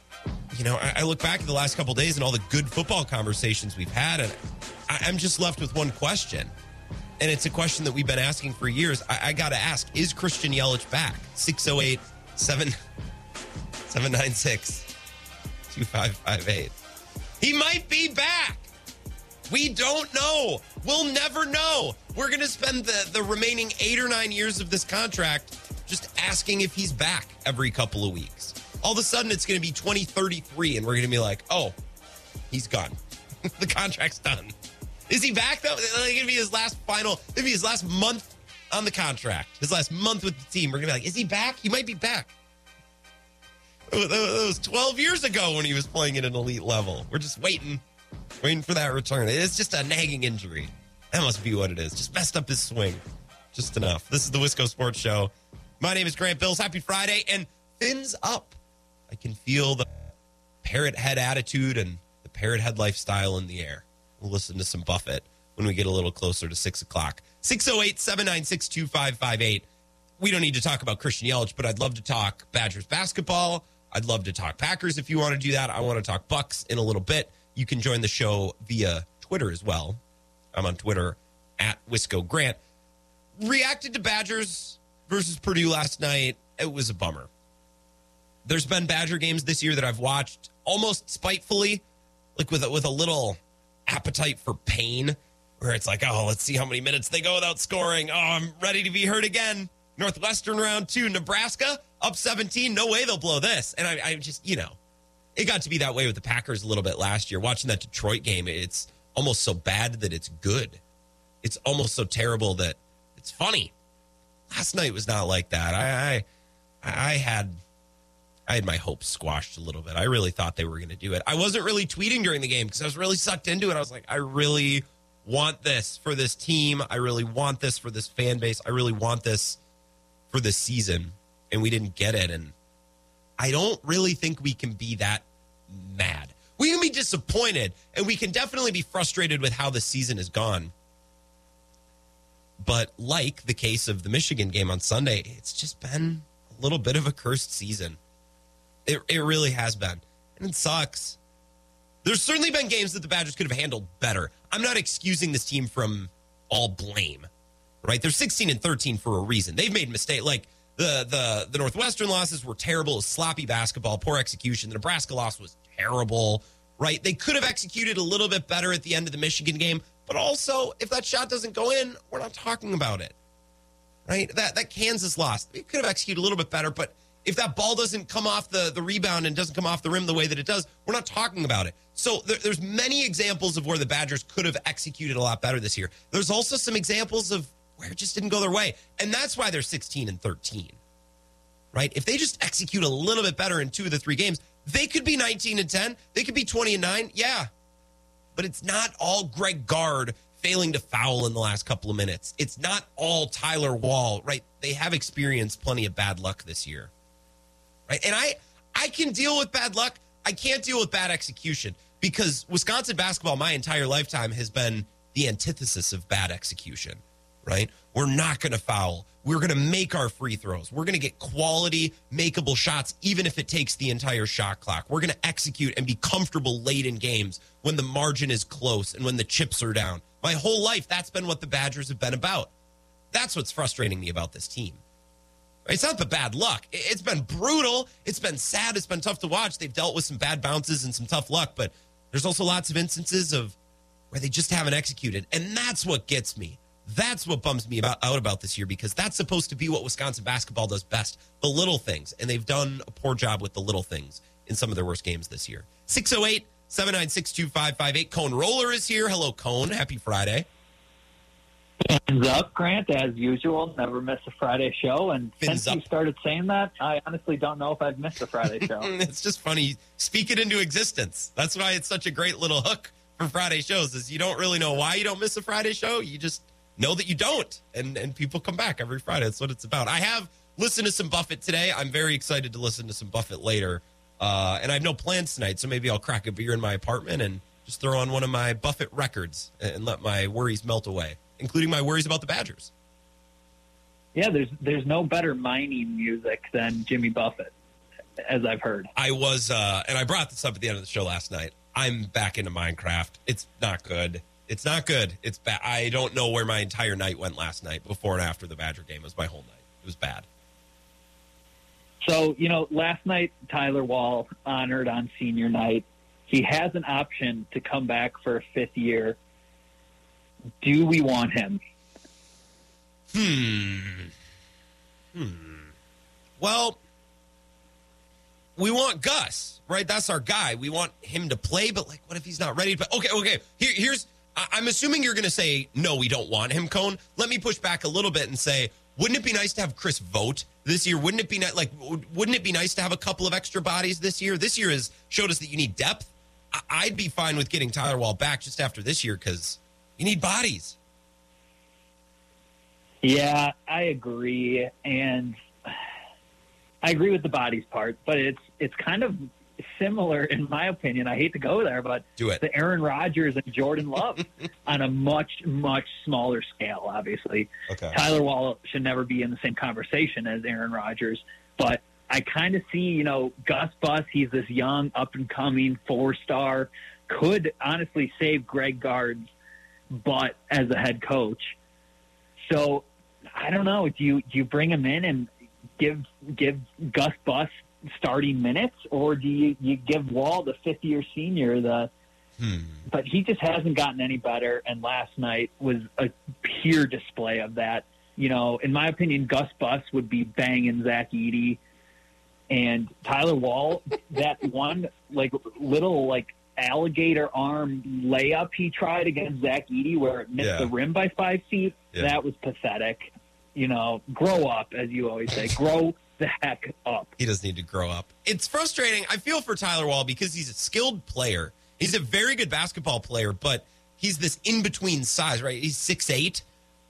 You know, I, I look back at the last couple days and all the good football conversations we've had, and I, I'm just left with one question. And it's a question that we've been asking for years. I, I got to ask Is Christian Yelich back? 608 796 2558. He might be back. We don't know. We'll never know. We're going to spend the, the remaining eight or nine years of this contract just asking if he's back every couple of weeks. All of a sudden, it's going to be 2033, and we're going to be like, oh, he's gone. the contract's done. Is he back, though? It's going to be his last final, maybe his last month on the contract, his last month with the team. We're going to be like, is he back? He might be back. That was 12 years ago when he was playing at an elite level. We're just waiting, waiting for that return. It's just a nagging injury. That must be what it is. Just messed up his swing. Just enough. This is the Wisco Sports Show. My name is Grant Bills. Happy Friday. And fins up. I can feel the parrot head attitude and the parrot head lifestyle in the air. We'll listen to some Buffett when we get a little closer to 6 o'clock. 608 796 2558 we don't need to talk about Christian Yelich, but I'd love to talk Badgers basketball. I'd love to talk Packers if you want to do that. I want to talk Bucks in a little bit. You can join the show via Twitter as well. I'm on Twitter at Wisco Grant. Reacted to Badgers versus Purdue last night. It was a bummer. There's been Badger games this year that I've watched almost spitefully, like with a, with a little appetite for pain, where it's like, oh, let's see how many minutes they go without scoring. Oh, I'm ready to be hurt again. Northwestern round two, Nebraska up 17. No way they'll blow this. And I, I just, you know, it got to be that way with the Packers a little bit last year. Watching that Detroit game, it's almost so bad that it's good. It's almost so terrible that it's funny. Last night was not like that. I, I, I had, I had my hopes squashed a little bit. I really thought they were going to do it. I wasn't really tweeting during the game because I was really sucked into it. I was like, I really want this for this team. I really want this for this fan base. I really want this for this season. And we didn't get it. And I don't really think we can be that mad. We can be disappointed and we can definitely be frustrated with how the season has gone. But like the case of the Michigan game on Sunday, it's just been a little bit of a cursed season. It, it really has been. And it sucks. There's certainly been games that the Badgers could have handled better. I'm not excusing this team from all blame, right? They're 16 and 13 for a reason. They've made mistakes. Like the the the Northwestern losses were terrible. sloppy basketball, poor execution. The Nebraska loss was terrible, right? They could have executed a little bit better at the end of the Michigan game, but also if that shot doesn't go in, we're not talking about it, right? That that Kansas loss, they could have executed a little bit better, but if that ball doesn't come off the, the rebound and doesn't come off the rim the way that it does, we're not talking about it. So there, there's many examples of where the Badgers could have executed a lot better this year. There's also some examples of where it just didn't go their way. And that's why they're 16 and 13. Right? If they just execute a little bit better in two of the three games, they could be 19 and 10. They could be 20 and 9. Yeah. But it's not all Greg Gard failing to foul in the last couple of minutes. It's not all Tyler Wahl, right? They have experienced plenty of bad luck this year right? And I I can deal with bad luck. I can't deal with bad execution because Wisconsin basketball my entire lifetime has been the antithesis of bad execution, right? We're not going to foul. We're going to make our free throws. We're going to get quality, makeable shots, even if it takes the entire shot clock. We're going to execute and be comfortable late in games when the margin is close and when the chips are down. My whole life, that's been what the Badgers have been about. That's what's frustrating me about this team. It's not the bad luck. It's been brutal. It's been sad. It's been tough to watch. They've dealt with some bad bounces and some tough luck, but there's also lots of instances of where they just haven't executed. And that's what gets me. That's what bums me about, out about this year because that's supposed to be what Wisconsin basketball does best the little things. And they've done a poor job with the little things in some of their worst games this year. 608 796 2558. Cone Roller is here. Hello, Cone. Happy Friday. Fins up, Grant, as usual. Never miss a Friday show. And Fins since up. you started saying that, I honestly don't know if I've missed a Friday show. it's just funny. Speak it into existence. That's why it's such a great little hook for Friday shows. Is you don't really know why you don't miss a Friday show. You just know that you don't, and and people come back every Friday. That's what it's about. I have listened to some Buffett today. I'm very excited to listen to some Buffett later. Uh, and I have no plans tonight, so maybe I'll crack a beer in my apartment and just throw on one of my Buffett records and let my worries melt away including my worries about the Badgers. Yeah, there's there's no better mining music than Jimmy Buffett, as I've heard. I was, uh, and I brought this up at the end of the show last night. I'm back into Minecraft. It's not good. It's not good. It's bad. I don't know where my entire night went last night, before and after the Badger game. It was my whole night. It was bad. So you know, last night Tyler Wahl honored on senior night. He has an option to come back for a fifth year do we want him? Hmm. Hmm. Well, we want Gus, right? That's our guy. We want him to play, but like, what if he's not ready? But okay, okay. Here, here's. I'm assuming you're going to say no. We don't want him, Cone. Let me push back a little bit and say, wouldn't it be nice to have Chris Vogt this year? Wouldn't it be like? Wouldn't it be nice to have a couple of extra bodies this year? This year has showed us that you need depth. I'd be fine with getting Tyler Wahl back just after this year because you need bodies. Yeah, I agree, and I agree with the bodies part, but it's it's kind of similar in my opinion. I hate to go there, but Do it. the Aaron Rodgers and Jordan Love on a much much smaller scale. Obviously, okay. Tyler Wahl should never be in the same conversation as Aaron Rodgers, but I kind of see you know Gus Bus. He's this young up and coming four star. Could honestly save Greg Gard's but as a head coach. So I don't know. Do you do you bring him in and give give Gus Bus starting minutes, or do you you give Wahl the fifth year senior the? Hmm. But he just hasn't gotten any better, and last night was a pure display of that. You know, in my opinion, Gus Bus would be banging Zach Edey and Tyler Wahl. that one like little like alligator arm layup he tried against Zach Edey where it missed yeah. the rim by five feet. Yeah. That was pathetic. You know, grow up, as you always say. grow the heck up. He does need to grow up. It's frustrating. I feel for Tyler Wahl because he's a skilled player. He's a very good basketball player, but he's this in between size, right? He's six eight,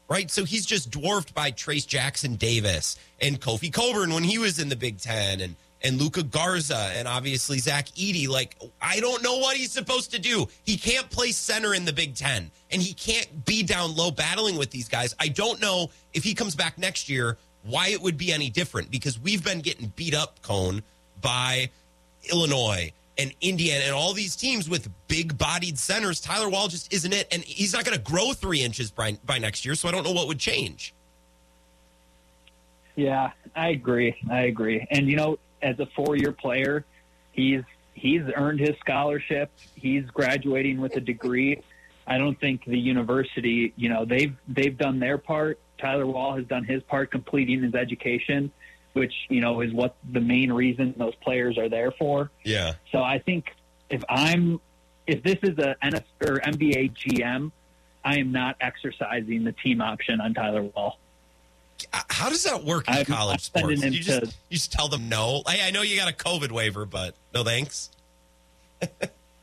right? So he's just dwarfed by Trayce Jackson Davis and Kofi Cockburn when he was in the Big Ten and and Luka Garza and obviously Zach Edey. Like, I don't know what he's supposed to do. He can't play center in the Big Ten, and he can't be down low battling with these guys. I don't know if he comes back next year why it would be any different because we've been getting beat up, Cone, by Illinois and Indiana and all these teams with big bodied centers. Tyler Wahl just isn't it. And he's not going to grow three inches by, by next year. So I don't know what would change. Yeah, I agree. I agree. And, you know, as a four year player, he's he's earned his scholarship. He's graduating with a degree. I don't think the university, you know, they've they've done their part. Tyler Wahl has done his part completing his education, which, you know, is what the main reason those players are there for. Yeah. So I think if I'm if this is a NF or NBA GM, I am not exercising the team option on Tyler Wahl. How does that work in I'm college sports? You just, to- you just tell them no. Hey, I know you got a COVID waiver, but no thanks.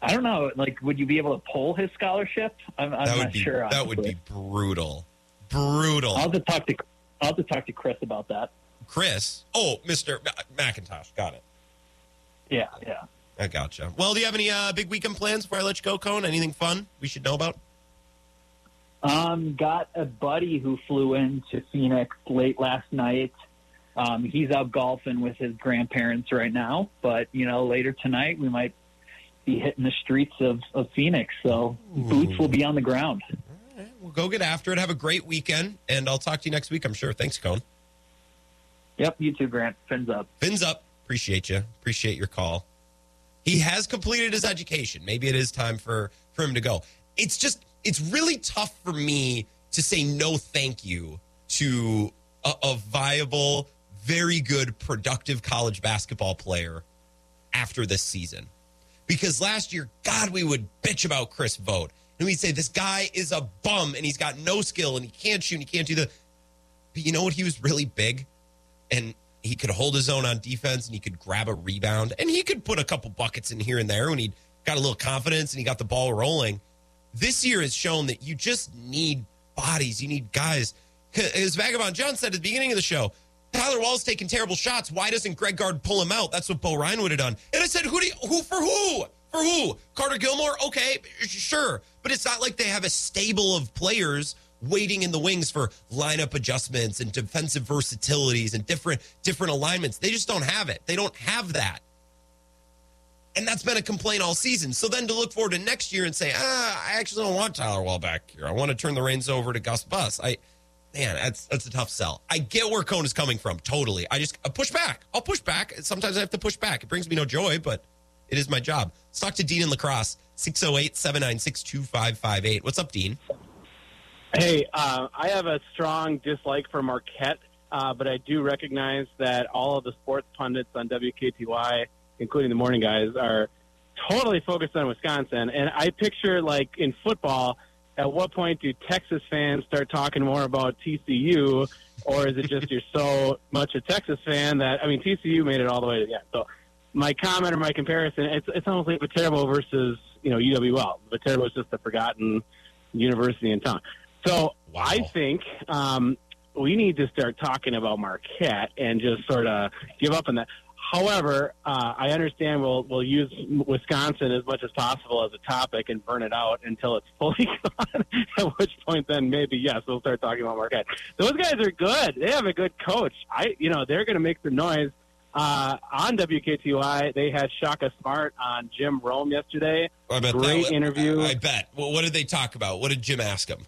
I don't know. Like, would you be able to pull his scholarship? I'm, I'm not be sure. that would be brutal, brutal. I'll have to talk to I'll have to talk to Chris about that. Chris, oh, Mister McIntosh, got it. Yeah, yeah. I gotcha. Well, do you have any uh, big weekend plans before I let you go, Cone? Anything fun we should know about? Um, got a buddy who flew into Phoenix late last night. Um, he's out golfing with his grandparents right now, but you know, later tonight we might be hitting the streets of, of Phoenix. So boots will be on the ground. We'll go get after it. Have a great weekend, and I'll talk to you next week. I'm sure. Thanks, Cone. Yep, you too, Grant. Fins up. Fins up. Appreciate you. Appreciate your call. He has completed his education. Maybe it is time for for him to go. It's just it's really tough for me to say no thank you to a, a viable, very good, productive college basketball player after this season. Because last year, God, we would bitch about Chris Vogt. And we'd say, this guy is a bum and he's got no skill and he can't shoot and he can't do the. But you know what? He was really big and he could hold his own on defense and he could grab a rebound and he could put a couple buckets in here and there when he got a little confidence and he got the ball rolling. This year has shown that you just need bodies. You need guys. As Vagabond John said at the beginning of the show, Tyler Wahl's taking terrible shots. Why doesn't Greg Gard pull him out? That's what Bo Ryan would have done. And I said, who do you, who for who? For who? Carter Gilmore? Okay, sure. But it's not like they have a stable of players waiting in the wings for lineup adjustments and defensive versatilities and different different alignments. They just don't have it. They don't have that. And that's been a complaint all season. So then to look forward to next year and say, ah, I actually don't want Tyler Wahl back here. I want to turn the reins over to Gus Bus. I man, that's that's a tough sell. I get where Cone is coming from, totally. I just I push back. I'll push back. Sometimes I have to push back. It brings me no joy, but it is my job. Let's talk to Dean in Lacrosse, 608 796 2558. What's up, Dean? Hey, uh, I have a strong dislike for Marquette, uh, but I do recognize that all of the sports pundits on WKTY, including the morning guys, are totally focused on Wisconsin. And I picture, like in football, at what point do Texas fans start talking more about TCU, or is it just you're so much a Texas fan that I mean TCU made it all the way to the end? So my comment or my comparison, it's it's almost like Viterbo versus you know UWL. Viterbo is just a forgotten university in town. So I think um, we need to start talking about Marquette and just sort of give up on that. However, uh, I understand we'll we'll use Wisconsin as much as possible as a topic and burn it out until it's fully gone. At which point, then maybe yes, we'll start talking about Marquette. Those guys are good. They have a good coach. I, you know, they're going to make the noise. Uh, on WKTY, they had Shaka Smart on Jim Rome yesterday. I bet Great that, interview. I, I bet. Well, what did they talk about? What did Jim ask him?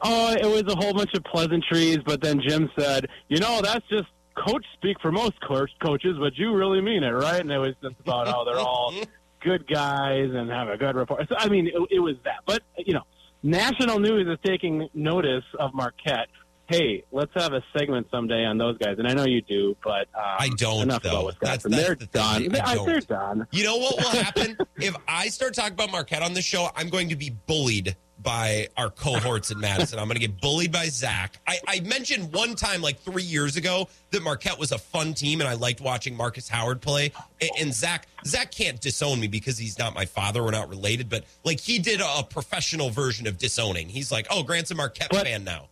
Oh, it was a whole bunch of pleasantries, but then Jim said, "You know, that's just coach speak for most co- coaches, but you really mean it, right?" And it was just about how they're all good guys and have a good report. So, I mean, it, it was that. But you know, national news is taking notice of Marquette. Hey, let's have a segment someday on those guys. And I know you do, but um, I don't, Enough though. about Wisconsin. That's- they're the done. I. They're done. You know what will happen if I start talking about Marquette on the show? I'm going to be bullied by our cohorts in Madison. I'm going to get bullied by Zach. I, I mentioned one time, like three years ago, that Marquette was a fun team, and I liked watching Marcus Howard play. And, and Zach, Zach can't disown me because he's not my father. We're not related, but like he did a, professional version of disowning. He's like, "Oh, Grant's a Marquette But- fan now."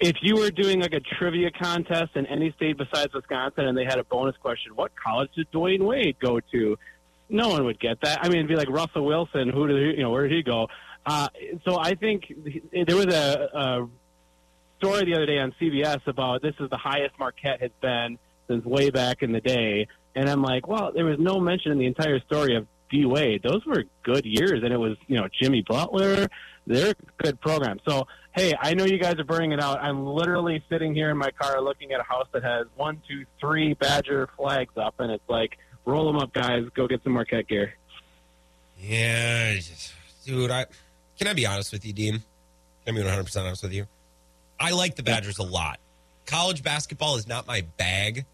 If you were doing like a trivia contest in any state besides Wisconsin and they had a bonus question, what college did Dwyane Wade go to? No one would get that. I mean, it'd be like Russell Wilson. Who did he, you know? Where did he go? Uh, so I think there was a, a story the other day on CBS about this is the highest Marquette has been since way back in the day, and I'm like, well, there was no mention in the entire story of D Wade. Those were good years, and it was you know Jimmy Butler. They're a good program. So hey, I know you guys are burning it out. I'm literally sitting here in my car looking at a house that has one, two, three Badger flags up, and it's like, roll them up, guys. Go get some Marquette gear. Yeah, dude. I can I be honest with you, Dean? Can I be 100 percent honest with you? I like the Badgers a lot. College basketball is not my bag.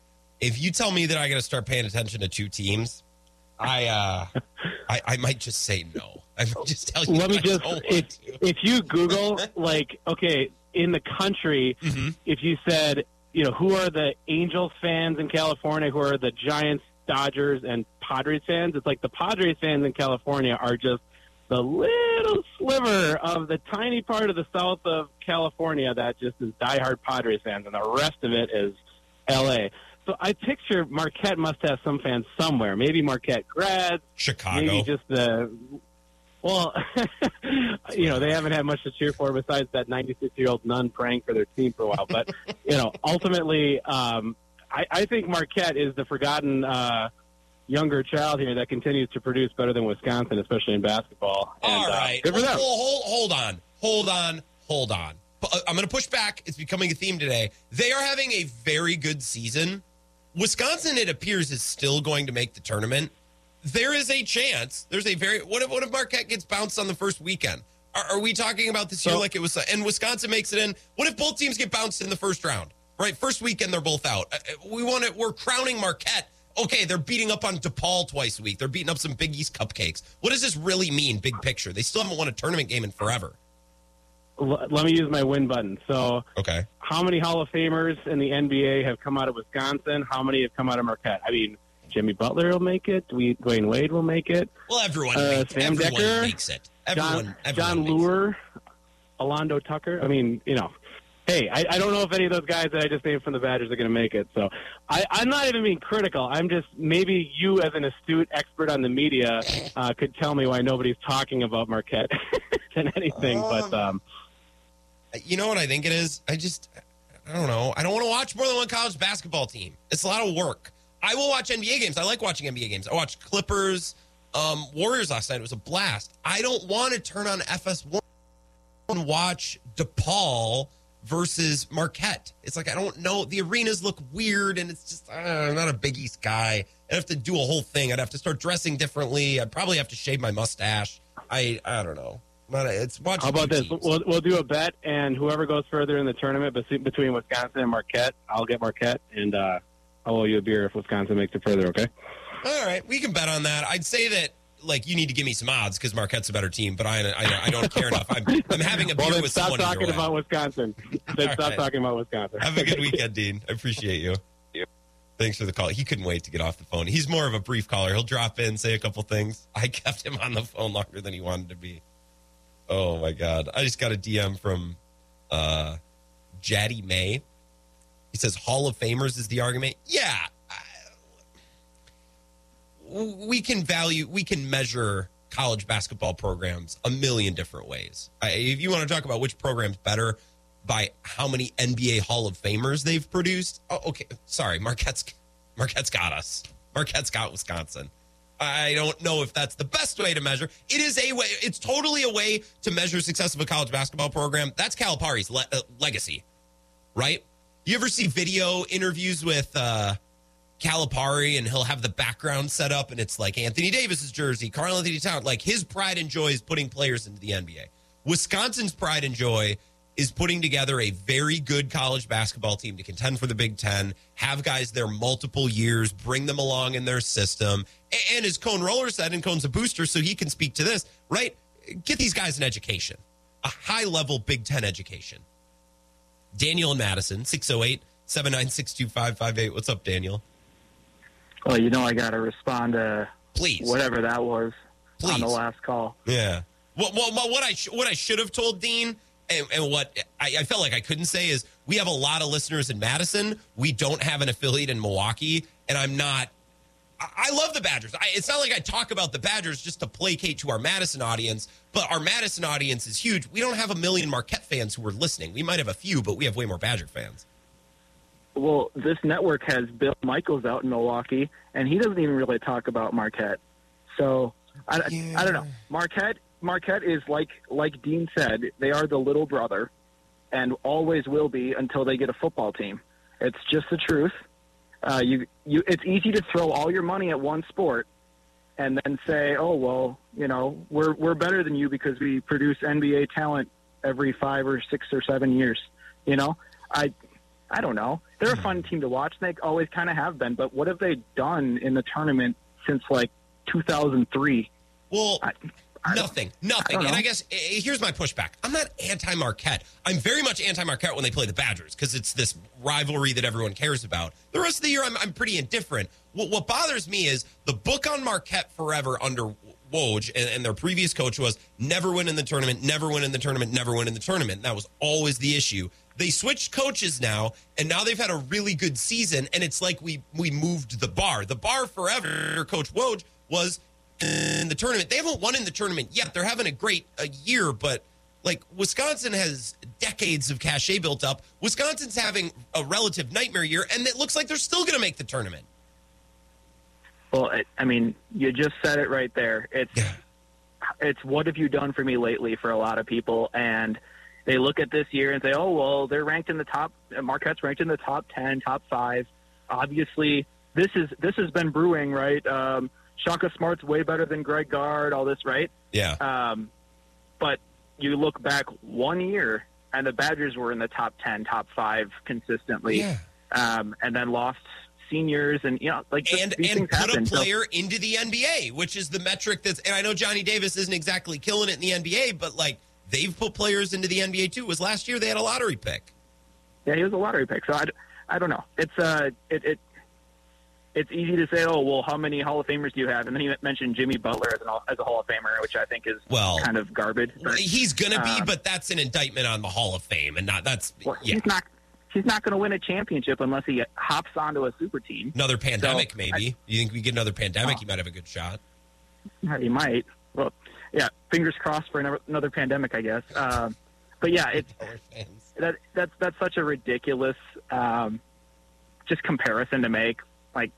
If you tell me that I got to start paying attention to two teams, I uh, I, I might just say no. I might just tell you. Let me just if if you Google like okay in the country, mm-hmm. if you said you know who are the Angels fans in California, who are the Giants, Dodgers, and Padres fans, it's like the Padres fans in California are just the little sliver of the tiny part of the south of California that just is diehard Padres fans, and the rest of it is L.A. So I picture Marquette must have some fans somewhere. Maybe Marquette grads, Chicago, maybe just the. Well, you know they haven't had much to cheer for besides that 96 year old nun praying for their team for a while. But you know, ultimately, um, I, I think Marquette is the forgotten. Uh, younger child here that continues to produce better than Wisconsin, especially in basketball. And, All right. Uh, good for them. Hold, hold, hold on. Hold on. Hold on. Uh, I'm going to push back. It's becoming a theme today. They are having a very good season. Wisconsin, it appears, is still going to make the tournament. There is a chance. There's a very. What if, what if Marquette gets bounced on the first weekend? Are, are we talking about this year So- like it was? And Wisconsin makes it in. What if both teams get bounced in the first round? Right, first weekend they're both out. Uh, uh, We want to. We're crowning Marquette. Okay, they're beating up on DePaul twice a week. They're beating up some Big East cupcakes. What does this really mean, big picture? They still haven't won a tournament game in forever. Let me use my win button. So, Okay. how many Hall of Famers in the NBA have come out of Wisconsin? How many have come out of Marquette? I mean, Jimmy Butler will make it. Dwyane Dwyane Wade will make it. Well, everyone, Uh, makes, Sam everyone Dekker, makes it. Everyone, John, everyone John. Leuer, Alando Tucker. I mean, you know, hey, I, I don't know if any of those guys that I just named from the Badgers are going to make it. So I, I'm not even being critical. I'm just maybe you, as an astute expert on the media, uh, could tell me why nobody's talking about Marquette than anything. but um, You know what I think it is? I just, I don't know. I don't want to watch more than one college basketball team. It's a lot of work. I will watch NBA games. I like watching NBA games. I watched Clippers, um, Warriors last night. It was a blast. I don't want to turn on FS1 and watch DePaul versus Marquette. It's like I don't know. The arenas look weird, and it's just uh, I'm not a Big East guy. I'd have to do a whole thing. I'd have to start dressing differently. I'd probably have to shave my mustache. I I don't know. Not a, it's watching. how about this? teams. We'll, we'll do a bet, and whoever goes further in the tournament between Wisconsin and Marquette, I'll get Marquette, and uh, I'll owe you a beer if Wisconsin makes it further. Okay. All right, we can bet on that. I'd say that like you need to give me some odds because Marquette's a better team, but I I, I don't care enough. I'm, I'm having a beer Well, with stop someone. either talking about Wisconsin. Then stop right. talking about Wisconsin. Have a good weekend, Dean. I appreciate you. Thanks for the call. He couldn't wait to get off the phone. He's more of a brief caller. He'll drop in, say a couple things. I kept him on the phone longer than he wanted to be. Oh my god! I just got a DM from uh, Jaddy May. He says Hall of Famers is the argument. Yeah, we can value, we can measure college basketball programs a million different ways. If you want to talk about which program's better by how many NBA Hall of Famers they've produced, oh, okay, sorry, Marquette's Marquette's got us. Marquette's got Wisconsin. I don't know if that's the best way to measure. It is a way. It's totally a way to measure success of a college basketball program. That's Calipari's le- uh, legacy, right? You ever see video interviews with uh, Calipari and he'll have the background set up and it's like Anthony Davis's jersey, Karl-Anthony Town. Like his pride and joy is putting players into the NBA. Wisconsin's pride and joy is putting together a very good college basketball team to contend for the Big Ten, have guys there multiple years, bring them along in their system. And as Cone Roller said, and Cone's a booster, so he can speak to this, right? Get these guys an education, a high level Big Ten education. Daniel and Madison, 608 796 2558. What's up, Daniel? Well, you know I got to respond to Please. whatever that was on the last call. Yeah. What, what, what, what I sh- what I should have told Dean and, and what I, I felt like I couldn't say is we have a lot of listeners in Madison. We don't have an affiliate in Milwaukee, and I'm not. I love the Badgers. I, it's not like I talk about the Badgers just to placate to our Madison audience, but our Madison audience is huge. We don't have a million Marquette fans who are listening. We might have a few, but we have way more Badger fans. Well, this network has Bill Michaels out in Milwaukee, and he doesn't even really talk about Marquette. So I, yeah. I don't know. Marquette Marquette is like like Dean said, they are the little brother, and always will be until they get a football team. It's just the truth. Uh, you you it's easy to throw all your money at one sport and then say, "Oh well, you know, we're we're better than you because we produce NBA talent every five or six or seven years." You know, I I don't know. They're a fun team to watch. They always kind of have been. But what have they done in the tournament since like 2003? Well, I, nothing, nothing. I and I guess eh, eh, here's my pushback. I'm not anti Marquette. I'm very much anti Marquette when they play the Badgers because it's this rivalry that everyone cares about. The rest of the year, I'm, I'm pretty indifferent. What, what, bothers me is the book on Marquette forever under Woj and, and, their previous coach was never win in the tournament, never win in the tournament, never win in the tournament. That was always the issue. They switched coaches now, and now they've had a really good season, and it's like we we moved the bar. The bar forever, Coach Woj was in the tournament. They haven't won in the tournament yet. They're having a great a year, but like Wisconsin has decades of cachet built up. Wisconsin's having a relative nightmare year, and it looks like they're still going to make the tournament. Well, I mean, you just said it right there. It's yeah. it's what have you done for me lately for a lot of people, and they look at this year and say, oh well, they're ranked in the top. Marquette's ranked in the top ten, top five. Obviously, this is this has been brewing, right? Um, Shaka Smart's way better than Greg Gard, all this, right? Yeah. Um, but you look back one year, and the Badgers were in the top 10, top five consistently. Yeah. Um, and then lost seniors and you know like and and put happen. a player so, into the NBA, which is the metric that's and I know Johnny Davis isn't exactly killing it in the NBA, but like they've put players into the NBA too. It was last year they had a lottery pick. Yeah, he was a lottery pick. So I, I don't know. It's uh it, it it's easy to say, oh, well, how many Hall of Famers do you have? And then he mentioned Jimmy Butler as, an, as a Hall of Famer, which I think is well kind of garbage. But, he's going to be, um, but that's an indictment on the Hall of Fame, and not that's well, yeah. He's not. He's not going to win a championship unless he hops onto a super team. Another pandemic, so, maybe. I, you think we get another pandemic? Oh, he might have a good shot. He might. Well, yeah. Fingers crossed for another, another pandemic, I guess. Um, but yeah, it's that that's that's such a ridiculous um, just comparison to make. Like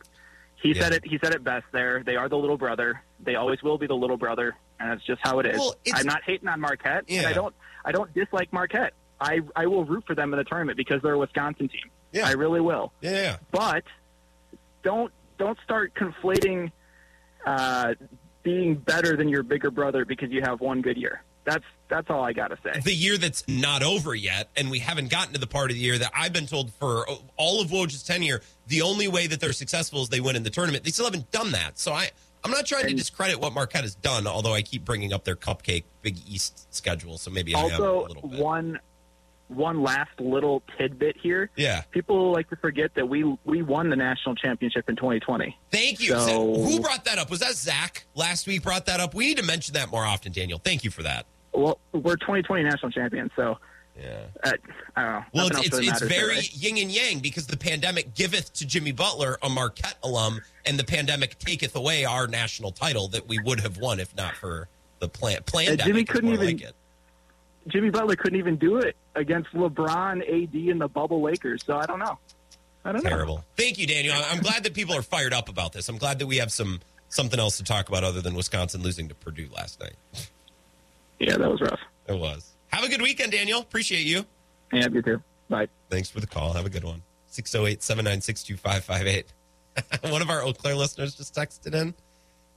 he yeah. said it. He said it best. There, they are the little brother. They always will be the little brother, and that's just how it is. Well, I'm not hating on Marquette. Yeah. I don't. I don't dislike Marquette. I I will root for them in the tournament because they're a Wisconsin team. Yeah. I really will. Yeah. But don't don't start conflating uh, being better than your bigger brother because you have one good year. That's that's all I got to say. The year that's not over yet, and we haven't gotten to the part of the year that I've been told for all of Woj's tenure, the only way that they're successful is they win in the tournament. They still haven't done that. So I, I'm not trying to discredit what Marquette has done, although I keep bringing up their cupcake Big East schedule. So maybe also, I am a little bit. one one last little tidbit here. Yeah. People like to forget that we we won the national championship in 2020. Thank you. So, who brought that up? Was that Zach last week brought that up? We need to mention that more often, Daniel. Thank you for that well, we're 2020 national champions, so yeah. Uh, I don't know. Well, it's, it's, really it's very yin and yang because the pandemic giveth to Jimmy Butler, a Marquette alum, and the pandemic taketh away our national title that we would have won if not for the plan. Plan. Jimmy couldn't even. Like Jimmy Butler couldn't even do it against LeBron, AD, and the bubble Lakers. So I don't know. I don't Terrible. know. Terrible. Thank you, Daniel. I'm glad that people are fired up about this. I'm glad that we have some something else to talk about other than Wisconsin losing to Purdue last night. Yeah, that was rough. It was. Have a good weekend, Daniel. Appreciate you. Yeah, you too. Bye. Thanks for the call. Have a good one. 608 796 2558. One of our Eau Claire listeners just texted in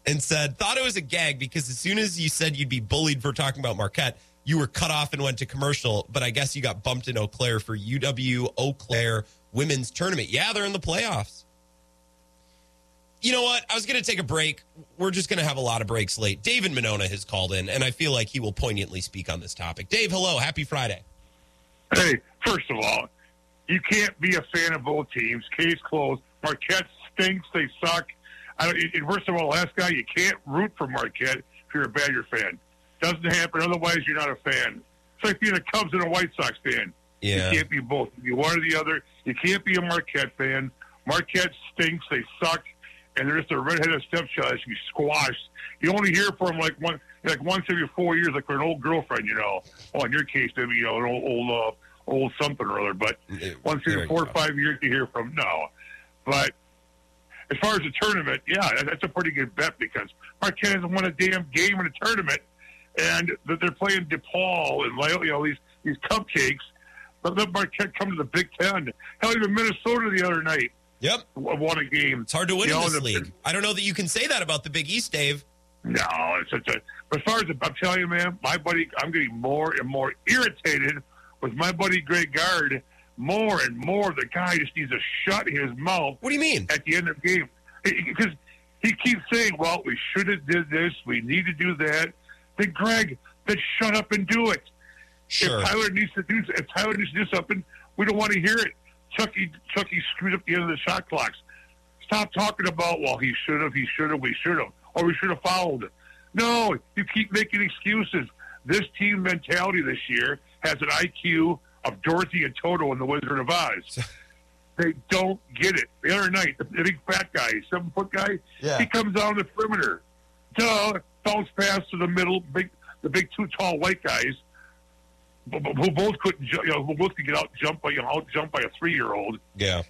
and said, Thought it was a gag because as soon as you said you'd be bullied for talking about Marquette, you were cut off and went to commercial. But I guess you got bumped in Eau Claire for UW Eau Claire women's tournament. Yeah, they're in the playoffs you know what? I was going to take a break. We're just going to have a lot of breaks late. David Monona has called in, and I feel like he will poignantly speak on this topic. Dave, hello. Happy Friday. Hey, first of all, you can't be a fan of both teams. Case closed. Marquette stinks. They suck. I first of all, last guy, you can't root for Marquette if you're a Badger fan. Doesn't happen. Otherwise, you're not a fan. It's like being a Cubs and a White Sox fan. Yeah. You can't be both. You one or the other. You can't be a Marquette fan. Marquette stinks. They suck and they're just a redheaded stepchild. She's squashed. You only hear from like one, like once every four years, like for an old girlfriend, you know. Well, in your case, maybe you know an old, old, uh, old something or other. But once every four or five years, you hear from no. But as far as the tournament, yeah, that's a pretty good bet because Marquette hasn't won a damn game in a tournament, and that they're playing DePaul and like you know these these cupcakes. But let Marquette come to the Big Ten. Hell, even Minnesota the other night. Yep, won a game. It's hard to win you in this league. I don't know that you can say that about the Big East, Dave. No, it's such a. As far as I'm telling you, man, my buddy, I'm getting more and more irritated with my buddy Greg Gard more and more. The guy just needs to shut his mouth. What do you mean? At the end of the game, because he keeps saying, "Well, we should have did this. We need to do that." Then Greg, then shut up and do it. Sure. If Tyler needs to do, if Tyler needs to do something, we don't want to hear it. Chucky, Chucky screwed up the end of the shot clocks. Stop talking about, well, he should have, he should have, we should have, or we should have fouled. No, you keep making excuses. This team mentality this year has an IQ of Dorothy and Toto in The Wizard of Oz. they don't get it. The other night, the, the big fat guy, seven foot guy, yeah. he comes down the perimeter. Duh, bounce pass to the middle, big the big two tall white guys who both couldn't, you know, who both could get out jumped by, you know, out jump by a three year old. Yeah,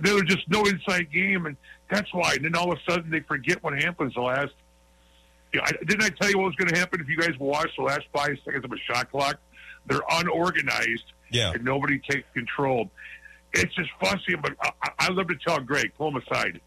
there was just no inside game, and that's why. And then all of a sudden, they forget what happens the last. You know, I, didn't I tell you what was going to happen if you guys watched the last five seconds of a shot clock? They're unorganized, yeah, and nobody takes control. It's just fussy, but I, I love to tell Greg, pull him aside,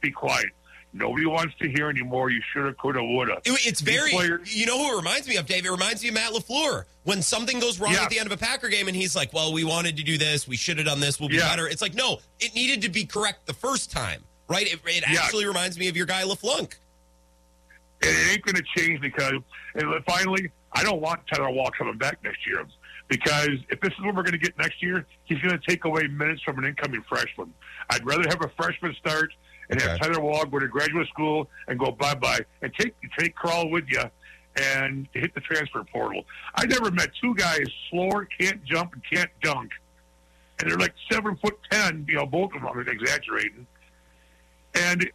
be quiet. Nobody wants to hear anymore. You shoulda, coulda, woulda. It's very. You know who it reminds me of, Dave? It reminds me of Matt LaFleur. When something goes wrong yeah. at the end of a Packer game, and he's like, "Well, we wanted to do this. We should have done this. We'll be yeah. better." It's like, no, it needed to be correct the first time, right? It, it actually reminds me of your guy Laflunk. And it ain't going to change because, and finally, I don't want Tyler Wahl coming back next year because if this is what we're going to get next year, he's going to take away minutes from an incoming freshman. I'd rather have a freshman start and okay. have Tyler Wahl go to graduate school and go bye bye and take take Crowl with you and hit the transfer portal. I never met two guys slower, can't jump, and can't dunk, and they're like seven foot ten. You know, both of them. I'm exaggerating. And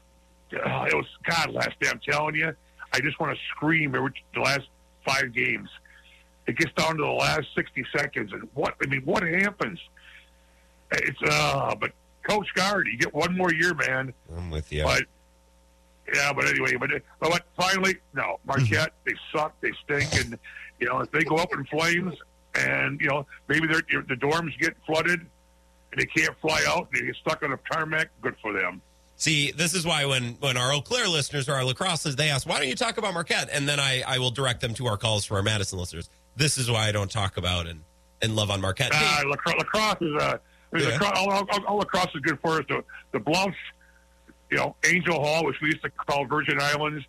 uh, it was God. Last day, I'm telling you, I just want to scream every the last five games. It gets down to the last sixty seconds, and what I mean, what happens? It's uh, but Coach Gard. you get one more year, man. I'm with you. But yeah, but anyway, but but finally, no, Marquette, they suck, they stink, and you know if they go up in flames, and you know maybe the dorms get flooded, and they can't fly out, and they get stuck on a tarmac. Good for them. See, this is why when when our Eau Claire listeners or our La Crosse, they ask, "Why don't you talk about Marquette?" and then I I will direct them to our calls for our Madison listeners. This is why I don't talk about and and love on Marquette. Uh, La, La Crosse is a there's yeah. a, all, all, all across is good for us. The, the Bluffs, you know, Angel Hall, which we used to call Virgin Islands,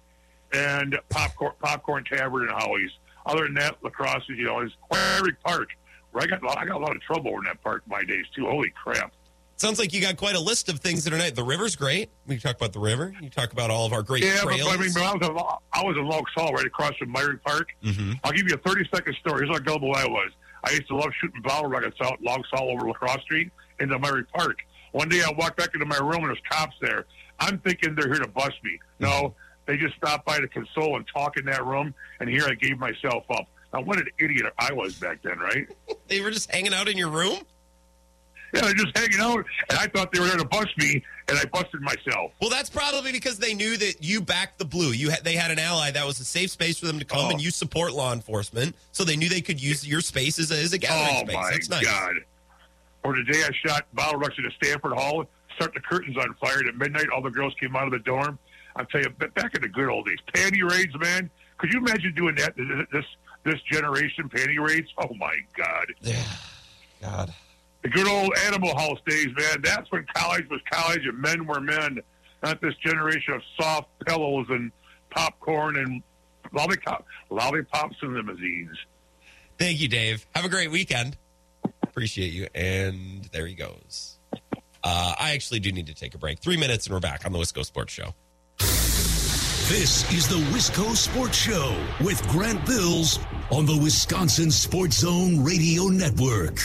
and Popcorn, Popcorn Tavern and Howie's. Other than that, lacrosse is, you know, is Warwick Park. Where I got, I got a lot of trouble in that park my days too. Holy crap! Sounds like you got quite a list of things that are nice. The river's great. We talk about the river. You talk about all of our great yeah, trails. but, I mean, I was, I was in Laux Hall, right across from Myrick Park. Mm-hmm. I'll give you a 30 second story. Here's how gullible I was. I used to love shooting bottle rockets out Laux Hall over La Crosse Street into Myrick Park. One day I walked back into my room and there's cops there. I'm thinking they're here to bust me. No, mm-hmm. they just stopped by to console and talk in that room, and here I gave myself up. Now, what an idiot I was back then, right? they were just hanging out in your room? Yeah, they're just hanging out, and I thought they were there to bust me, and I busted myself. Well, that's probably because they knew that you backed the blue. You had, they had an ally that was a safe space for them to come, oh. and you support law enforcement, so they knew they could use your space as a, as a gathering oh, space. my that's nice. God. Or the day I shot bottle rush at Sanford Hall, start the curtains on fire. And at midnight, all the girls came out of the dorm. I'll tell you, back in the good old days, panty raids, man. Could you imagine doing that? This this generation panty raids? Oh my God! Yeah, God. The good old Animal House days, man. That's when college was college and men were men. Not this generation of soft pillows and popcorn and lollipop, lollipops and limousines. Thank you, Dave. Have a great weekend. Appreciate you. And there he goes. Uh, I actually do need to take a break. Three minutes and we're back on the Wisco Sports Show. This is the Wisco Sports Show with Grant Bills on the Wisconsin Sports Zone Radio Network.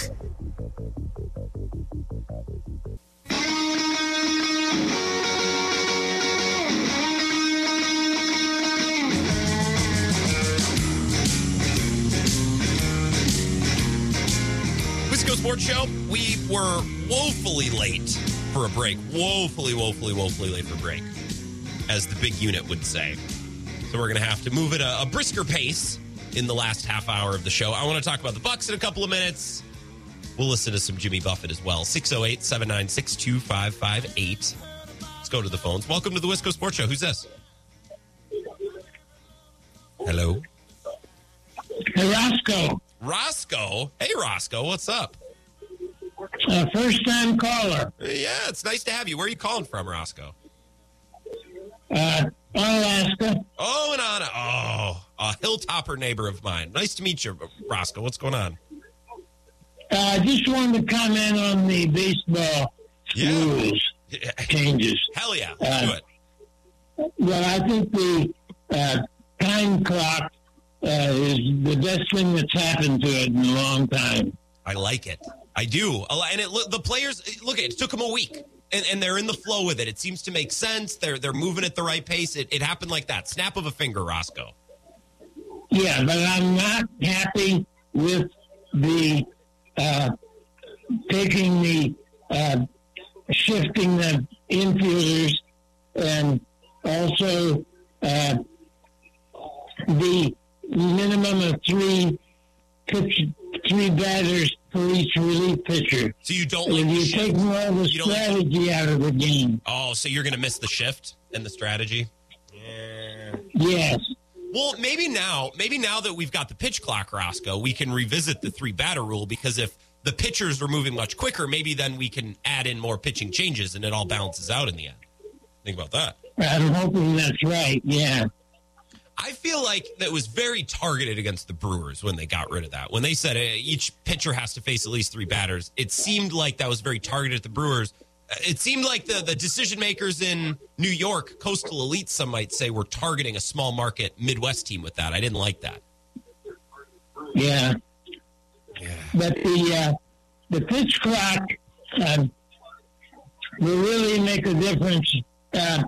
Wisco Sports Show. We were woefully late for a break. Woefully, woefully, woefully late for break, as the big unit would say. So we're going to have to move at a, a brisker pace in the last half hour of the show. I want to talk about the Bucks in a couple of minutes. We'll listen to some Jimmy Buffett as well. 608 796 2558. Let's go to the phones. Welcome to the Wisco Sports Show. Who's this? Hello. Hey, Roscoe. Roscoe. Hey, Roscoe. What's up? Uh, first time caller. Yeah, it's nice to have you. Where are you calling from, Roscoe? Uh, Alaska. Oh, and Anna. Oh, a hilltopper neighbor of mine. Nice to meet you, Roscoe. What's going on? Uh, I just wanted to comment on the baseball rules changes. Hell yeah. Uh, do it. Well, I think the uh, time clock uh, is the best thing that's happened to it in a long time. I like it. I do. And it the players look. It took them a week, and, and they're in the flow with it. It seems to make sense. They're they're moving at the right pace. It, it happened like that. Snap of a finger, Roscoe. Yeah, but I'm not happy with the uh, taking the uh, shifting the infielders and also uh, the minimum of three pitch, three batters for each relief pitcher. So you don't If like you take more of the You don't like- strategy out of the game. Oh, so you're going to miss the shift and the strategy? Yes. Well, maybe now, maybe now that we've got the pitch clock, Roscoe, we can revisit the three batter rule because if the pitchers are moving much quicker, maybe then we can add in more pitching changes and it all balances out in the end. Think about that. I'm hoping that's right. Yeah. I feel like that was very targeted against the Brewers when they got rid of that. When they said uh, each pitcher has to face at least three batters, it seemed like that was very targeted at the Brewers. It seemed like the, the decision makers in New York, coastal elites, some might say, were targeting a small market Midwest team with that. I didn't like that. Yeah. But the uh, the pitch clock um, will really make a difference. Uh,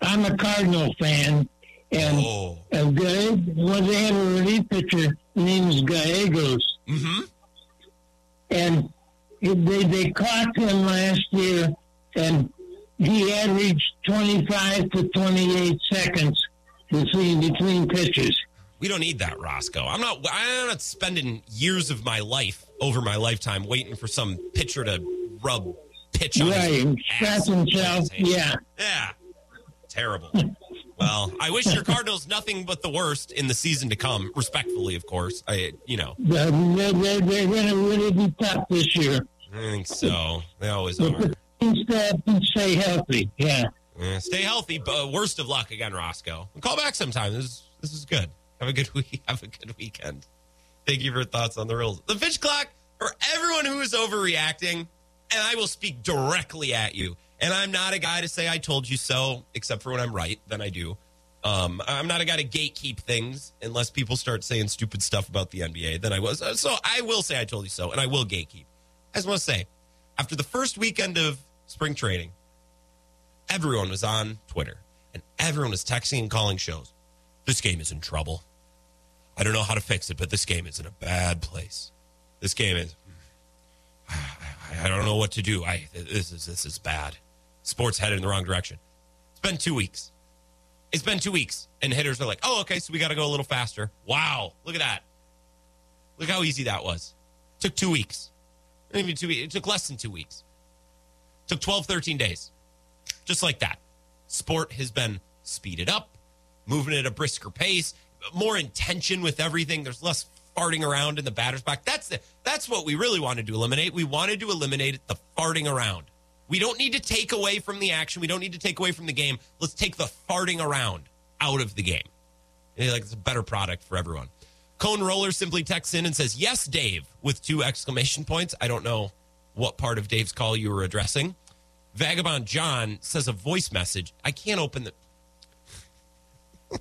I'm a Cardinal fan, and Oh. uh, Galleg- well, they have a relief pitcher named Gallegos, mm-hmm. and they they clocked him last year, and he averaged 25 to 28 seconds between between pitches. We don't need that, Roscoe. I'm not. I'm not spending years of my life over my lifetime waiting for some pitcher to rub pitch on Right, his ass. himself. Yeah. Yeah. Terrible. well, I wish your Cardinals nothing but the worst in the season to come. Respectfully, of course. I, you know, They're, they're, they're going to really be tough this year. I think so. They always are. Can stay healthy. Yeah. Yeah, stay healthy, but worst of luck again, Roscoe. Call back sometime. This is this is good. Have a good week. Have a good weekend. Thank you for thoughts on the rules. The pitch clock for everyone who is overreacting, and I will speak directly at you. And I'm not a guy to say I told you so, except for when I'm right. Then I do. Um, I'm not a guy to gatekeep things unless people start saying stupid stuff about the NBA. Then I was. So I will say I told you so, and I will gatekeep. I just want to say, after the first weekend of spring training, everyone was on Twitter and everyone was texting and calling shows. This game is in trouble. I don't know how to fix it, but this game is in a bad place. This game is. I, don't know what to do. I this is this is bad. Sports headed in the wrong direction. It's been two weeks. It's been two weeks, and hitters are like, "Oh, okay, so we got to go a little faster." Wow, look at that! Look how easy that was. Took two weeks. Not Even two. It took less than two weeks. Took 12, 13 days just like that. Sport has been speeded up, moving at a brisker pace, more intention with everything. There's less farting around in the batter's box. That's the, that's what we really wanted to eliminate. We wanted to eliminate the farting around. We don't need to take away from the action. We don't need to take away from the game. Let's take the farting around out of the game. Like it's a better product for everyone. Cone Roller simply texts in and says, "Yes, Dave," with two exclamation points. I don't know what part of Dave's call you were addressing. Vagabond John says a voice message. I can't open the.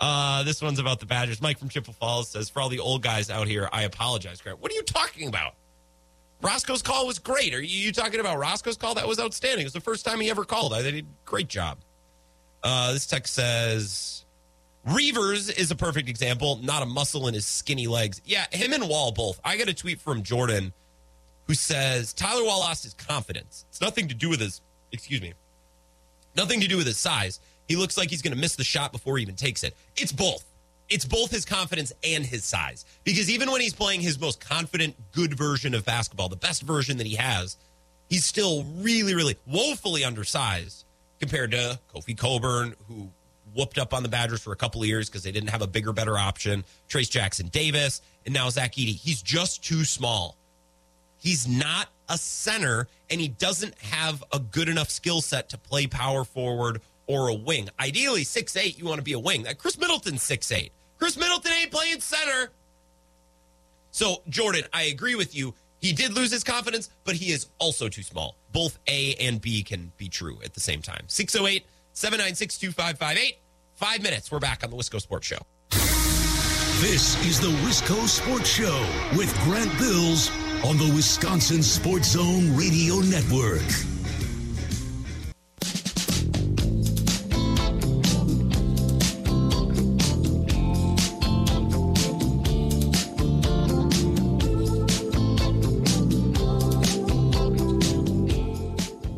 uh, this one's about the Badgers. Mike from Chippewa Falls says, "For all the old guys out here, I apologize." Grant, what are you talking about? Roscoe's call was great. Are you, talking about Roscoe's call? That was outstanding. It was the first time he ever called. I did a great job. Uh, this text says, Reavers is a perfect example. Not a muscle in his skinny legs. Yeah, him and Wahl both. I got a tweet from Jordan who says Tyler Wahl lost his confidence. It's nothing to do with his, excuse me, nothing to do with his size. He looks like he's going to miss the shot before he even takes it. It's both. It's both his confidence and his size. Because even when he's playing his most confident, good version of basketball, the best version that he has, he's still really, really woefully undersized compared to Kofi Cockburn, who whooped up on the Badgers for a couple of years because they didn't have a bigger, better option. Trayce Jackson Davis, and now Zach Edey. He's just too small. He's not a center, and he doesn't have a good enough skill set to play power forward or a wing. Ideally, six eight, you want to be a wing. Khris Middleton's six eight. Khris Middleton ain't playing center. So, Jordan, I agree with you. He did lose his confidence, but he is also too small. Both A and B can be true at the same time. 608 796 2558. Five minutes. We're back on the Wisco Sports Show. This is the Wisco Sports Show with Grant Bills on the Wisconsin Sports Zone Radio Network.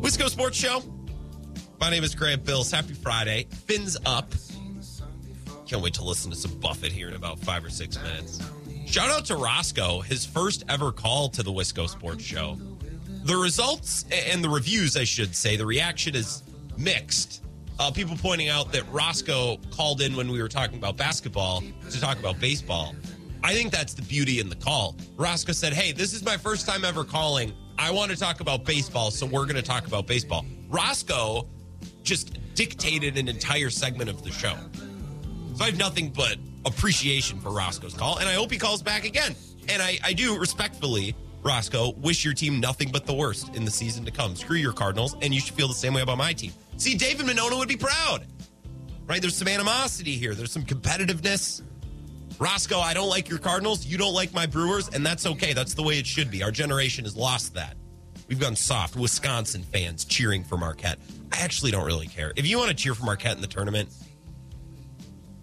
Wisco Sports Show. My name is Grant Bills. Happy Friday. Fins up. Can't wait to listen to some Buffett here in about five or six minutes. Shout out to Roscoe, his first ever call to the Wisco Sports Show. The results and the reviews, I should say, the reaction is mixed. Uh, people pointing out that Roscoe called in when we were talking about basketball to talk about baseball. I think that's the beauty in the call. Roscoe said, Hey, this is my first time ever calling. I want to talk about baseball, so we're going to talk about baseball. Roscoe just dictated an entire segment of the show. So I have nothing but appreciation for Roscoe's call, and I hope he calls back again. And I, I do respectfully, Roscoe, wish your team nothing but the worst in the season to come. Screw your Cardinals, and you should feel the same way about my team. See, David Monona would be proud, right? There's some animosity here, there's some competitiveness. Roscoe, I don't like your Cardinals. You don't like my Brewers, and that's okay. That's the way it should be. Our generation has lost that. We've gone soft. Wisconsin fans cheering for Marquette. I actually don't really care. If you want to cheer for Marquette in the tournament,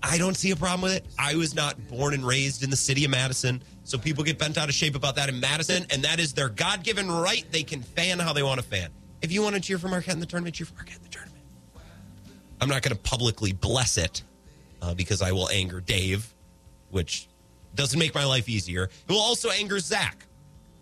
I don't see a problem with it. I was not born and raised in the city of Madison, so people get bent out of shape about that in Madison, and that is their God given right. They can fan how they want to fan. If you want to cheer for Marquette in the tournament, cheer for Marquette in the tournament. I'm not going to publicly bless it uh, because I will anger Dave, which doesn't make my life easier. It will also anger Zach,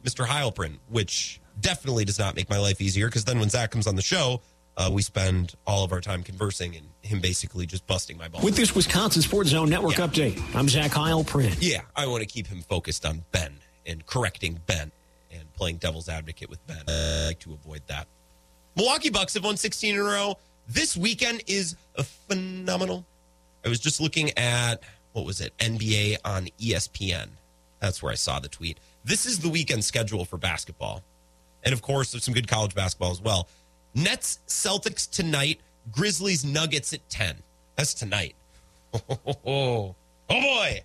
Mr. Heilprin, which definitely does not make my life easier because then when Zach comes on the show, uh, we spend all of our time conversing and him basically just busting my balls. With this Wisconsin Sports Zone Network Yeah. update, I'm Zach Heilprin. Yeah, I want to keep him focused on Ben and correcting Ben and playing devil's advocate with Ben. I like to avoid that. Milwaukee Bucks have won 16 in a row. This weekend is a phenomenal. I was just looking at what was it? NBA on ESPN. That's where I saw the tweet. This is the weekend schedule for basketball. And of course, there's some good college basketball as well. Nets Celtics tonight, Grizzlies Nuggets at 10. That's tonight. Oh, boy.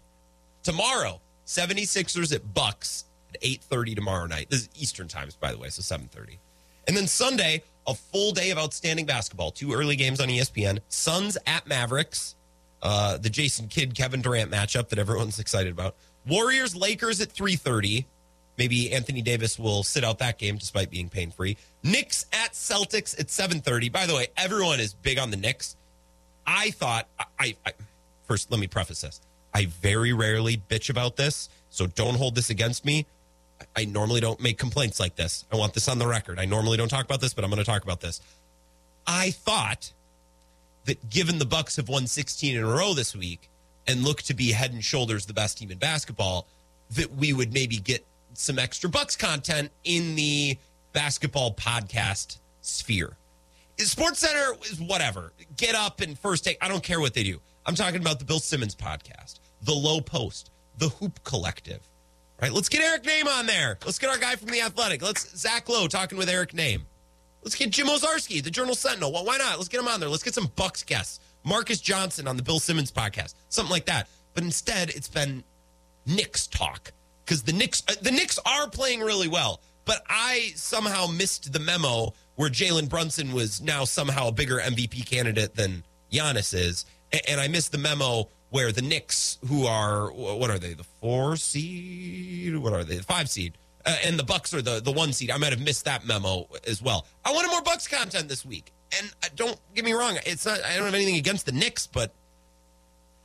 Tomorrow, 76ers at Bucks at 8:30 tomorrow night. This is Eastern times, by the way, so 7:30. And then Sunday, a full day of outstanding basketball. Two early games on ESPN. Suns at Mavericks. Uh, the Jason Kidd Kevin Durant matchup that everyone's excited about. Warriors Lakers at 3:30. Maybe Anthony Davis will sit out that game despite being pain free. Knicks at Celtics at 7:30. By the way, everyone is big on the Knicks. I thought I, I, first let me preface this. I very rarely bitch about this, so don't hold this against me. I normally don't make complaints like this. I want this on the record. I normally don't talk about this, but I'm going to talk about this. I thought that given the Bucks have won 16 in a row this week and look to be head and shoulders the best team in basketball, that we would maybe get some extra Bucks content in the basketball podcast sphere. Sports Center is whatever. Get up and first take. I don't care what they do. I'm talking about the Bill Simmons podcast, the Low Post, the Hoop Collective. Right? Let's get Eric Nehm on there. Let's get our guy from the Athletic. Let's Zach Lowe talking with Eric Nehm. Let's get Jim Owczarski, the Journal Sentinel. Well, why not? Let's get him on there. Let's get some Bucks guests. Marques Johnson on the Bill Simmons podcast, something like that. But instead, it's been Knicks talk because the Knicks uh, the Knicks are playing really well. But I somehow missed the memo where Jalen Brunson was now somehow a bigger MVP candidate than Giannis is, and I missed the memo where the Knicks, who are what are they, the four seed? What are they, the five seed? Uh, and the Bucks are the the one seed. I might have missed that memo as well. I wanted more Bucks content this week, and uh, don't get me wrong, it's not. I don't have anything against the Knicks, but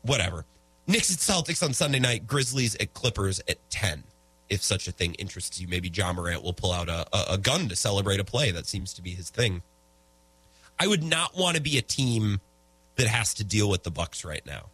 whatever. Knicks at Celtics on Sunday night. Grizzlies at Clippers at ten. If such a thing interests you, maybe Ja Morant will pull out a, a, a gun to celebrate a play. That seems to be his thing. I would not want to be a team that has to deal with the Bucks right now.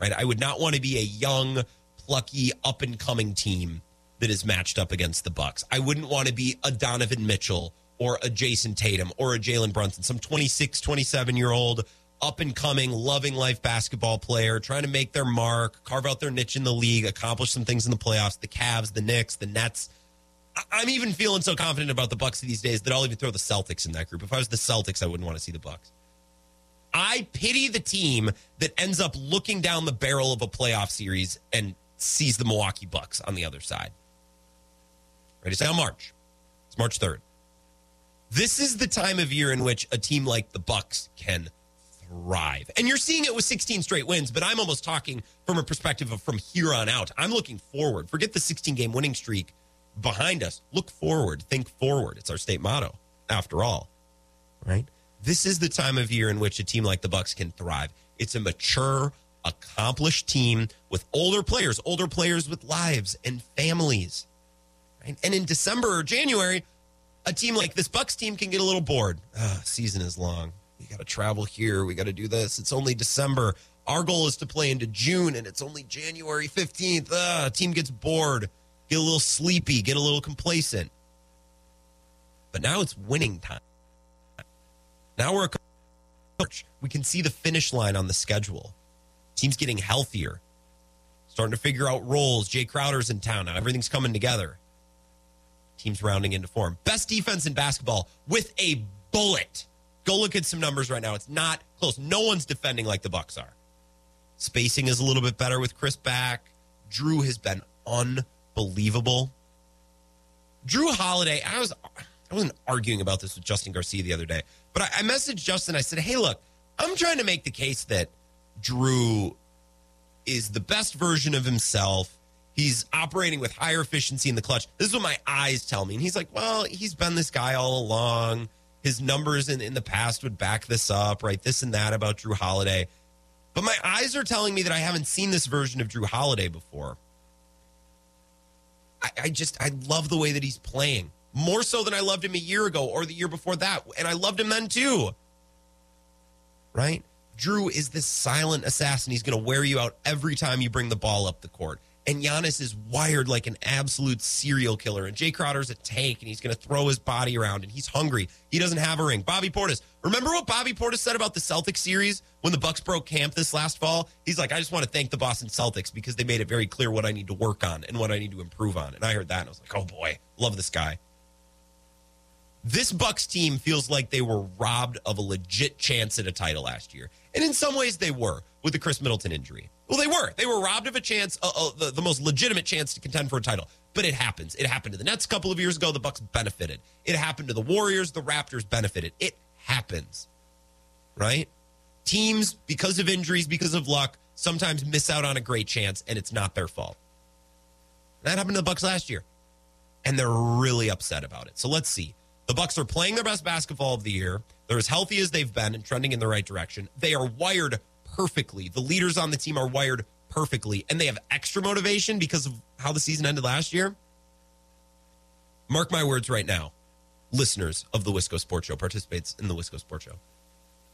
Right? I would not want to be a young, plucky, up and coming team that is matched up against the Bucks. I wouldn't want to be a Donovan Mitchell or a Jayson Tatum or a Jalen Brunson, some 26, 27 year old up and coming, loving life basketball player, trying to make their mark, carve out their niche in the league, accomplish some things in the playoffs. The Cavs, the Knicks, the Nets. I'm even feeling so confident about the Bucks these days that I'll even throw the Celtics in that group. If I was the Celtics, I wouldn't want to see the Bucks. I pity the team that ends up looking down the barrel of a playoff series and sees the Milwaukee Bucks on the other side. Ready to say on March. It's March 3rd. This is the time of year in which a team like the Bucks can thrive. And you're seeing it with 16 straight wins, but I'm almost talking from a perspective of from here on out. I'm looking forward. Forget the 16 game winning streak behind us. Look forward, think forward. It's our state motto after all. Right? This is the time of year in which a team like the Bucks can thrive. It's a mature, accomplished team with older players, older players with lives and families. Right? And in December or January, a team like this Bucks team can get a little bored. Uh, season is long. We got to travel here. We got to do this. It's only December. Our goal is to play into June, and it's only January 15th. Uh, team gets bored, get a little sleepy, get a little complacent. But now it's winning time. Now we're a coach. We can see the finish line on the schedule. Team's getting healthier, starting to figure out roles. Jae Crowder's in town now. Everything's coming together. Team's rounding into form. Best defense in basketball with a bullet. Go look at some numbers right now. It's not close. No one's defending like the Bucks are. Spacing is a little bit better with Khris back. Jrue has been unbelievable. Jrue Holiday, I was I wasn't arguing about this with Justin Garcia the other day, but I, I messaged Justin. I said, "Hey, look, I'm trying to make the case that Jrue is the best version of himself. He's operating with higher efficiency in the clutch. This is what my eyes tell me." And he's like, "Well, he's been this guy all along. His numbers in, in the past would back this up, right? This and that about Jrue Holiday." But my eyes are telling me that I haven't seen this version of Jrue Holiday before. I, I just I love the way that he's playing more so than I loved him a year ago or the year before that. And I loved him then too. Right? Jrue is this silent assassin. He's going to wear you out every time you bring the ball up the court. And Giannis is wired like an absolute serial killer. And Jae Crowder's a tank, and he's going to throw his body around, and he's hungry. He doesn't have a ring. Bobby Portis. Remember what Bobby Portis said about the Celtics series when the Bucks broke camp this last fall? He's like, I just want to thank the Boston Celtics because they made it very clear what I need to work on and what I need to improve on. And I heard that, and I was like, oh boy, love this guy. This Bucks team feels like they were robbed of a legit chance at a title last year. And in some ways they were with the Khris Middleton injury. Well, they were. They were robbed of a chance, uh, uh, the, the most legitimate chance to contend for a title. But it happens. It happened to the Nets a couple of years ago. The Bucks benefited. It happened to the Warriors. The Raptors benefited. It happens. Right? Teams, because of injuries, because of luck, sometimes miss out on a great chance, and it's not their fault. That happened to the Bucks last year. And they're really upset about it. So let's see. The Bucks are playing their best basketball of the year. They're as healthy as they've been and trending in the right direction. They are wired perfectly. The leaders on the team are wired perfectly, and they have extra motivation because of how the season ended last year. Mark my words right now, listeners of the Wisco Sports Show, participates in the Wisco Sports Show.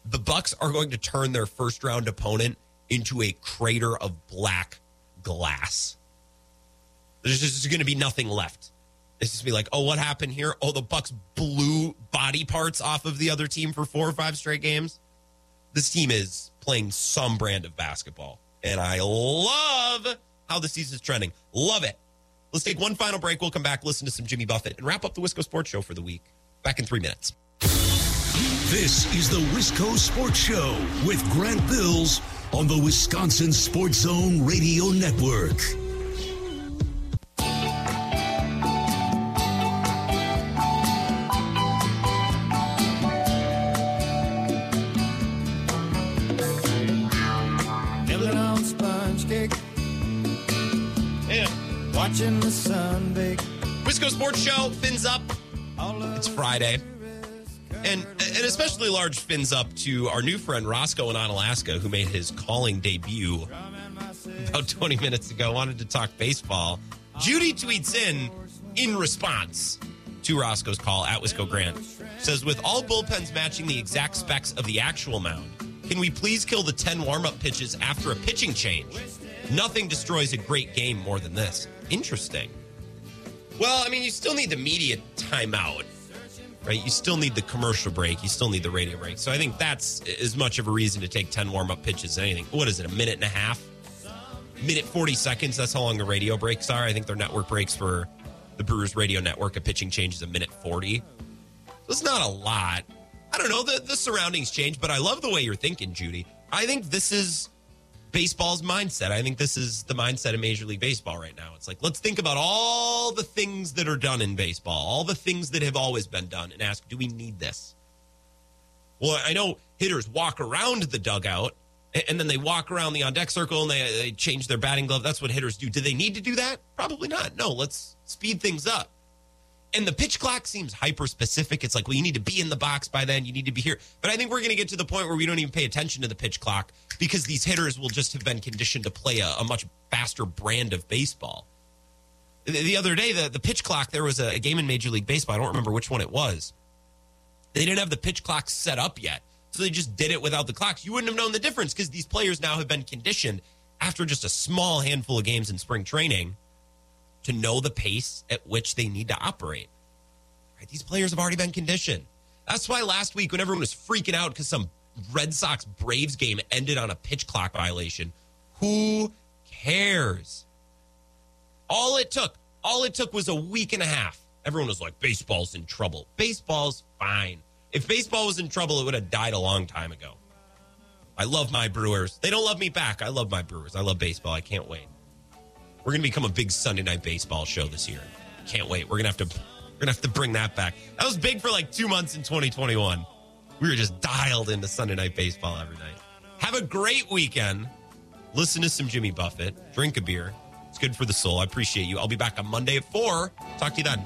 The Bucks are going to turn their first round opponent into a crater of black glass. There's just going to be nothing left. It's just be like, oh, what happened here? Oh, the Bucks blew body parts off of the other team for four or five straight games. This team is playing some brand of basketball, and I love how the season's trending. Love it. Let's take one final break. We'll come back, listen to some Jimmy Buffett, and wrap up the Wisco Sports Show for the week. Back in three minutes. This is the Wisco Sports Show with Grant Bills on the Wisconsin Sports Zone Radio Network. Sports Show, fins up. It's Friday. And an especially large fins up to our new friend Roscoe in Onalaska, who made his calling debut about 20 minutes ago, wanted to talk baseball. Judy tweets in in response to Roscoe's call at Wisco Grant. Says, with all bullpens matching the exact specs of the actual mound, can we please kill the 10 warm up pitches after a pitching change? Nothing destroys a great game more than this. Interesting. Well, I mean, you still need the media timeout, right? You still need the commercial break. You still need the radio break. So I think that's as much of a reason to take 10 warm up pitches as anything. What is it, a minute and a half? Minute 40 seconds. That's how long the radio breaks are. I think their network breaks for the Brewers radio network. A pitching change is a minute 40. So it's not a lot. I don't know. The, the surroundings change, but I love the way you're thinking, Judy. I think this is baseball's mindset. I think this is the mindset of Major League Baseball right now. It's like, let's think about all the things that are done in baseball, all the things that have always been done, and ask, do we need this? Well, I know hitters walk around the dugout and then they walk around the on deck circle and they, they change their batting glove. That's what hitters do. Do they need to do that? Probably not. No, let's speed things up. And the pitch clock seems hyper specific. It's like, well, you need to be in the box by then. You need to be here. But I think we're going to get to the point where we don't even pay attention to the pitch clock because these hitters will just have been conditioned to play a, a much faster brand of baseball. The, the other day, the, the pitch clock, there was a, a game in Major League Baseball. I don't remember which one it was. They didn't have the pitch clock set up yet. So they just did it without the clocks. You wouldn't have known the difference because these players now have been conditioned after just a small handful of games in spring training to know the pace at which they need to operate. Right? These players have already been conditioned. That's why last week, when everyone was freaking out because some Red Sox Braves game ended on a pitch clock violation, who cares? All it took, all it took was a week and a half. Everyone was like, baseball's in trouble. Baseball's fine. If baseball was in trouble, it would have died a long time ago. I love my Brewers. They don't love me back. I love my Brewers. I love baseball. I can't wait. We're gonna become a big Sunday night baseball show this year. Can't wait. We're gonna have to we're gonna have to bring that back. That was big for like two months in 2021. We were just dialed into Sunday night baseball every night. Have a great weekend. Listen to some Jimmy Buffett. Drink a beer. It's good for the soul. I appreciate you. I'll be back on Monday at four. Talk to you then.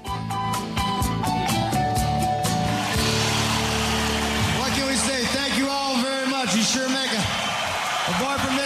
What can we say? Thank you all very much. You sure make a, a boy from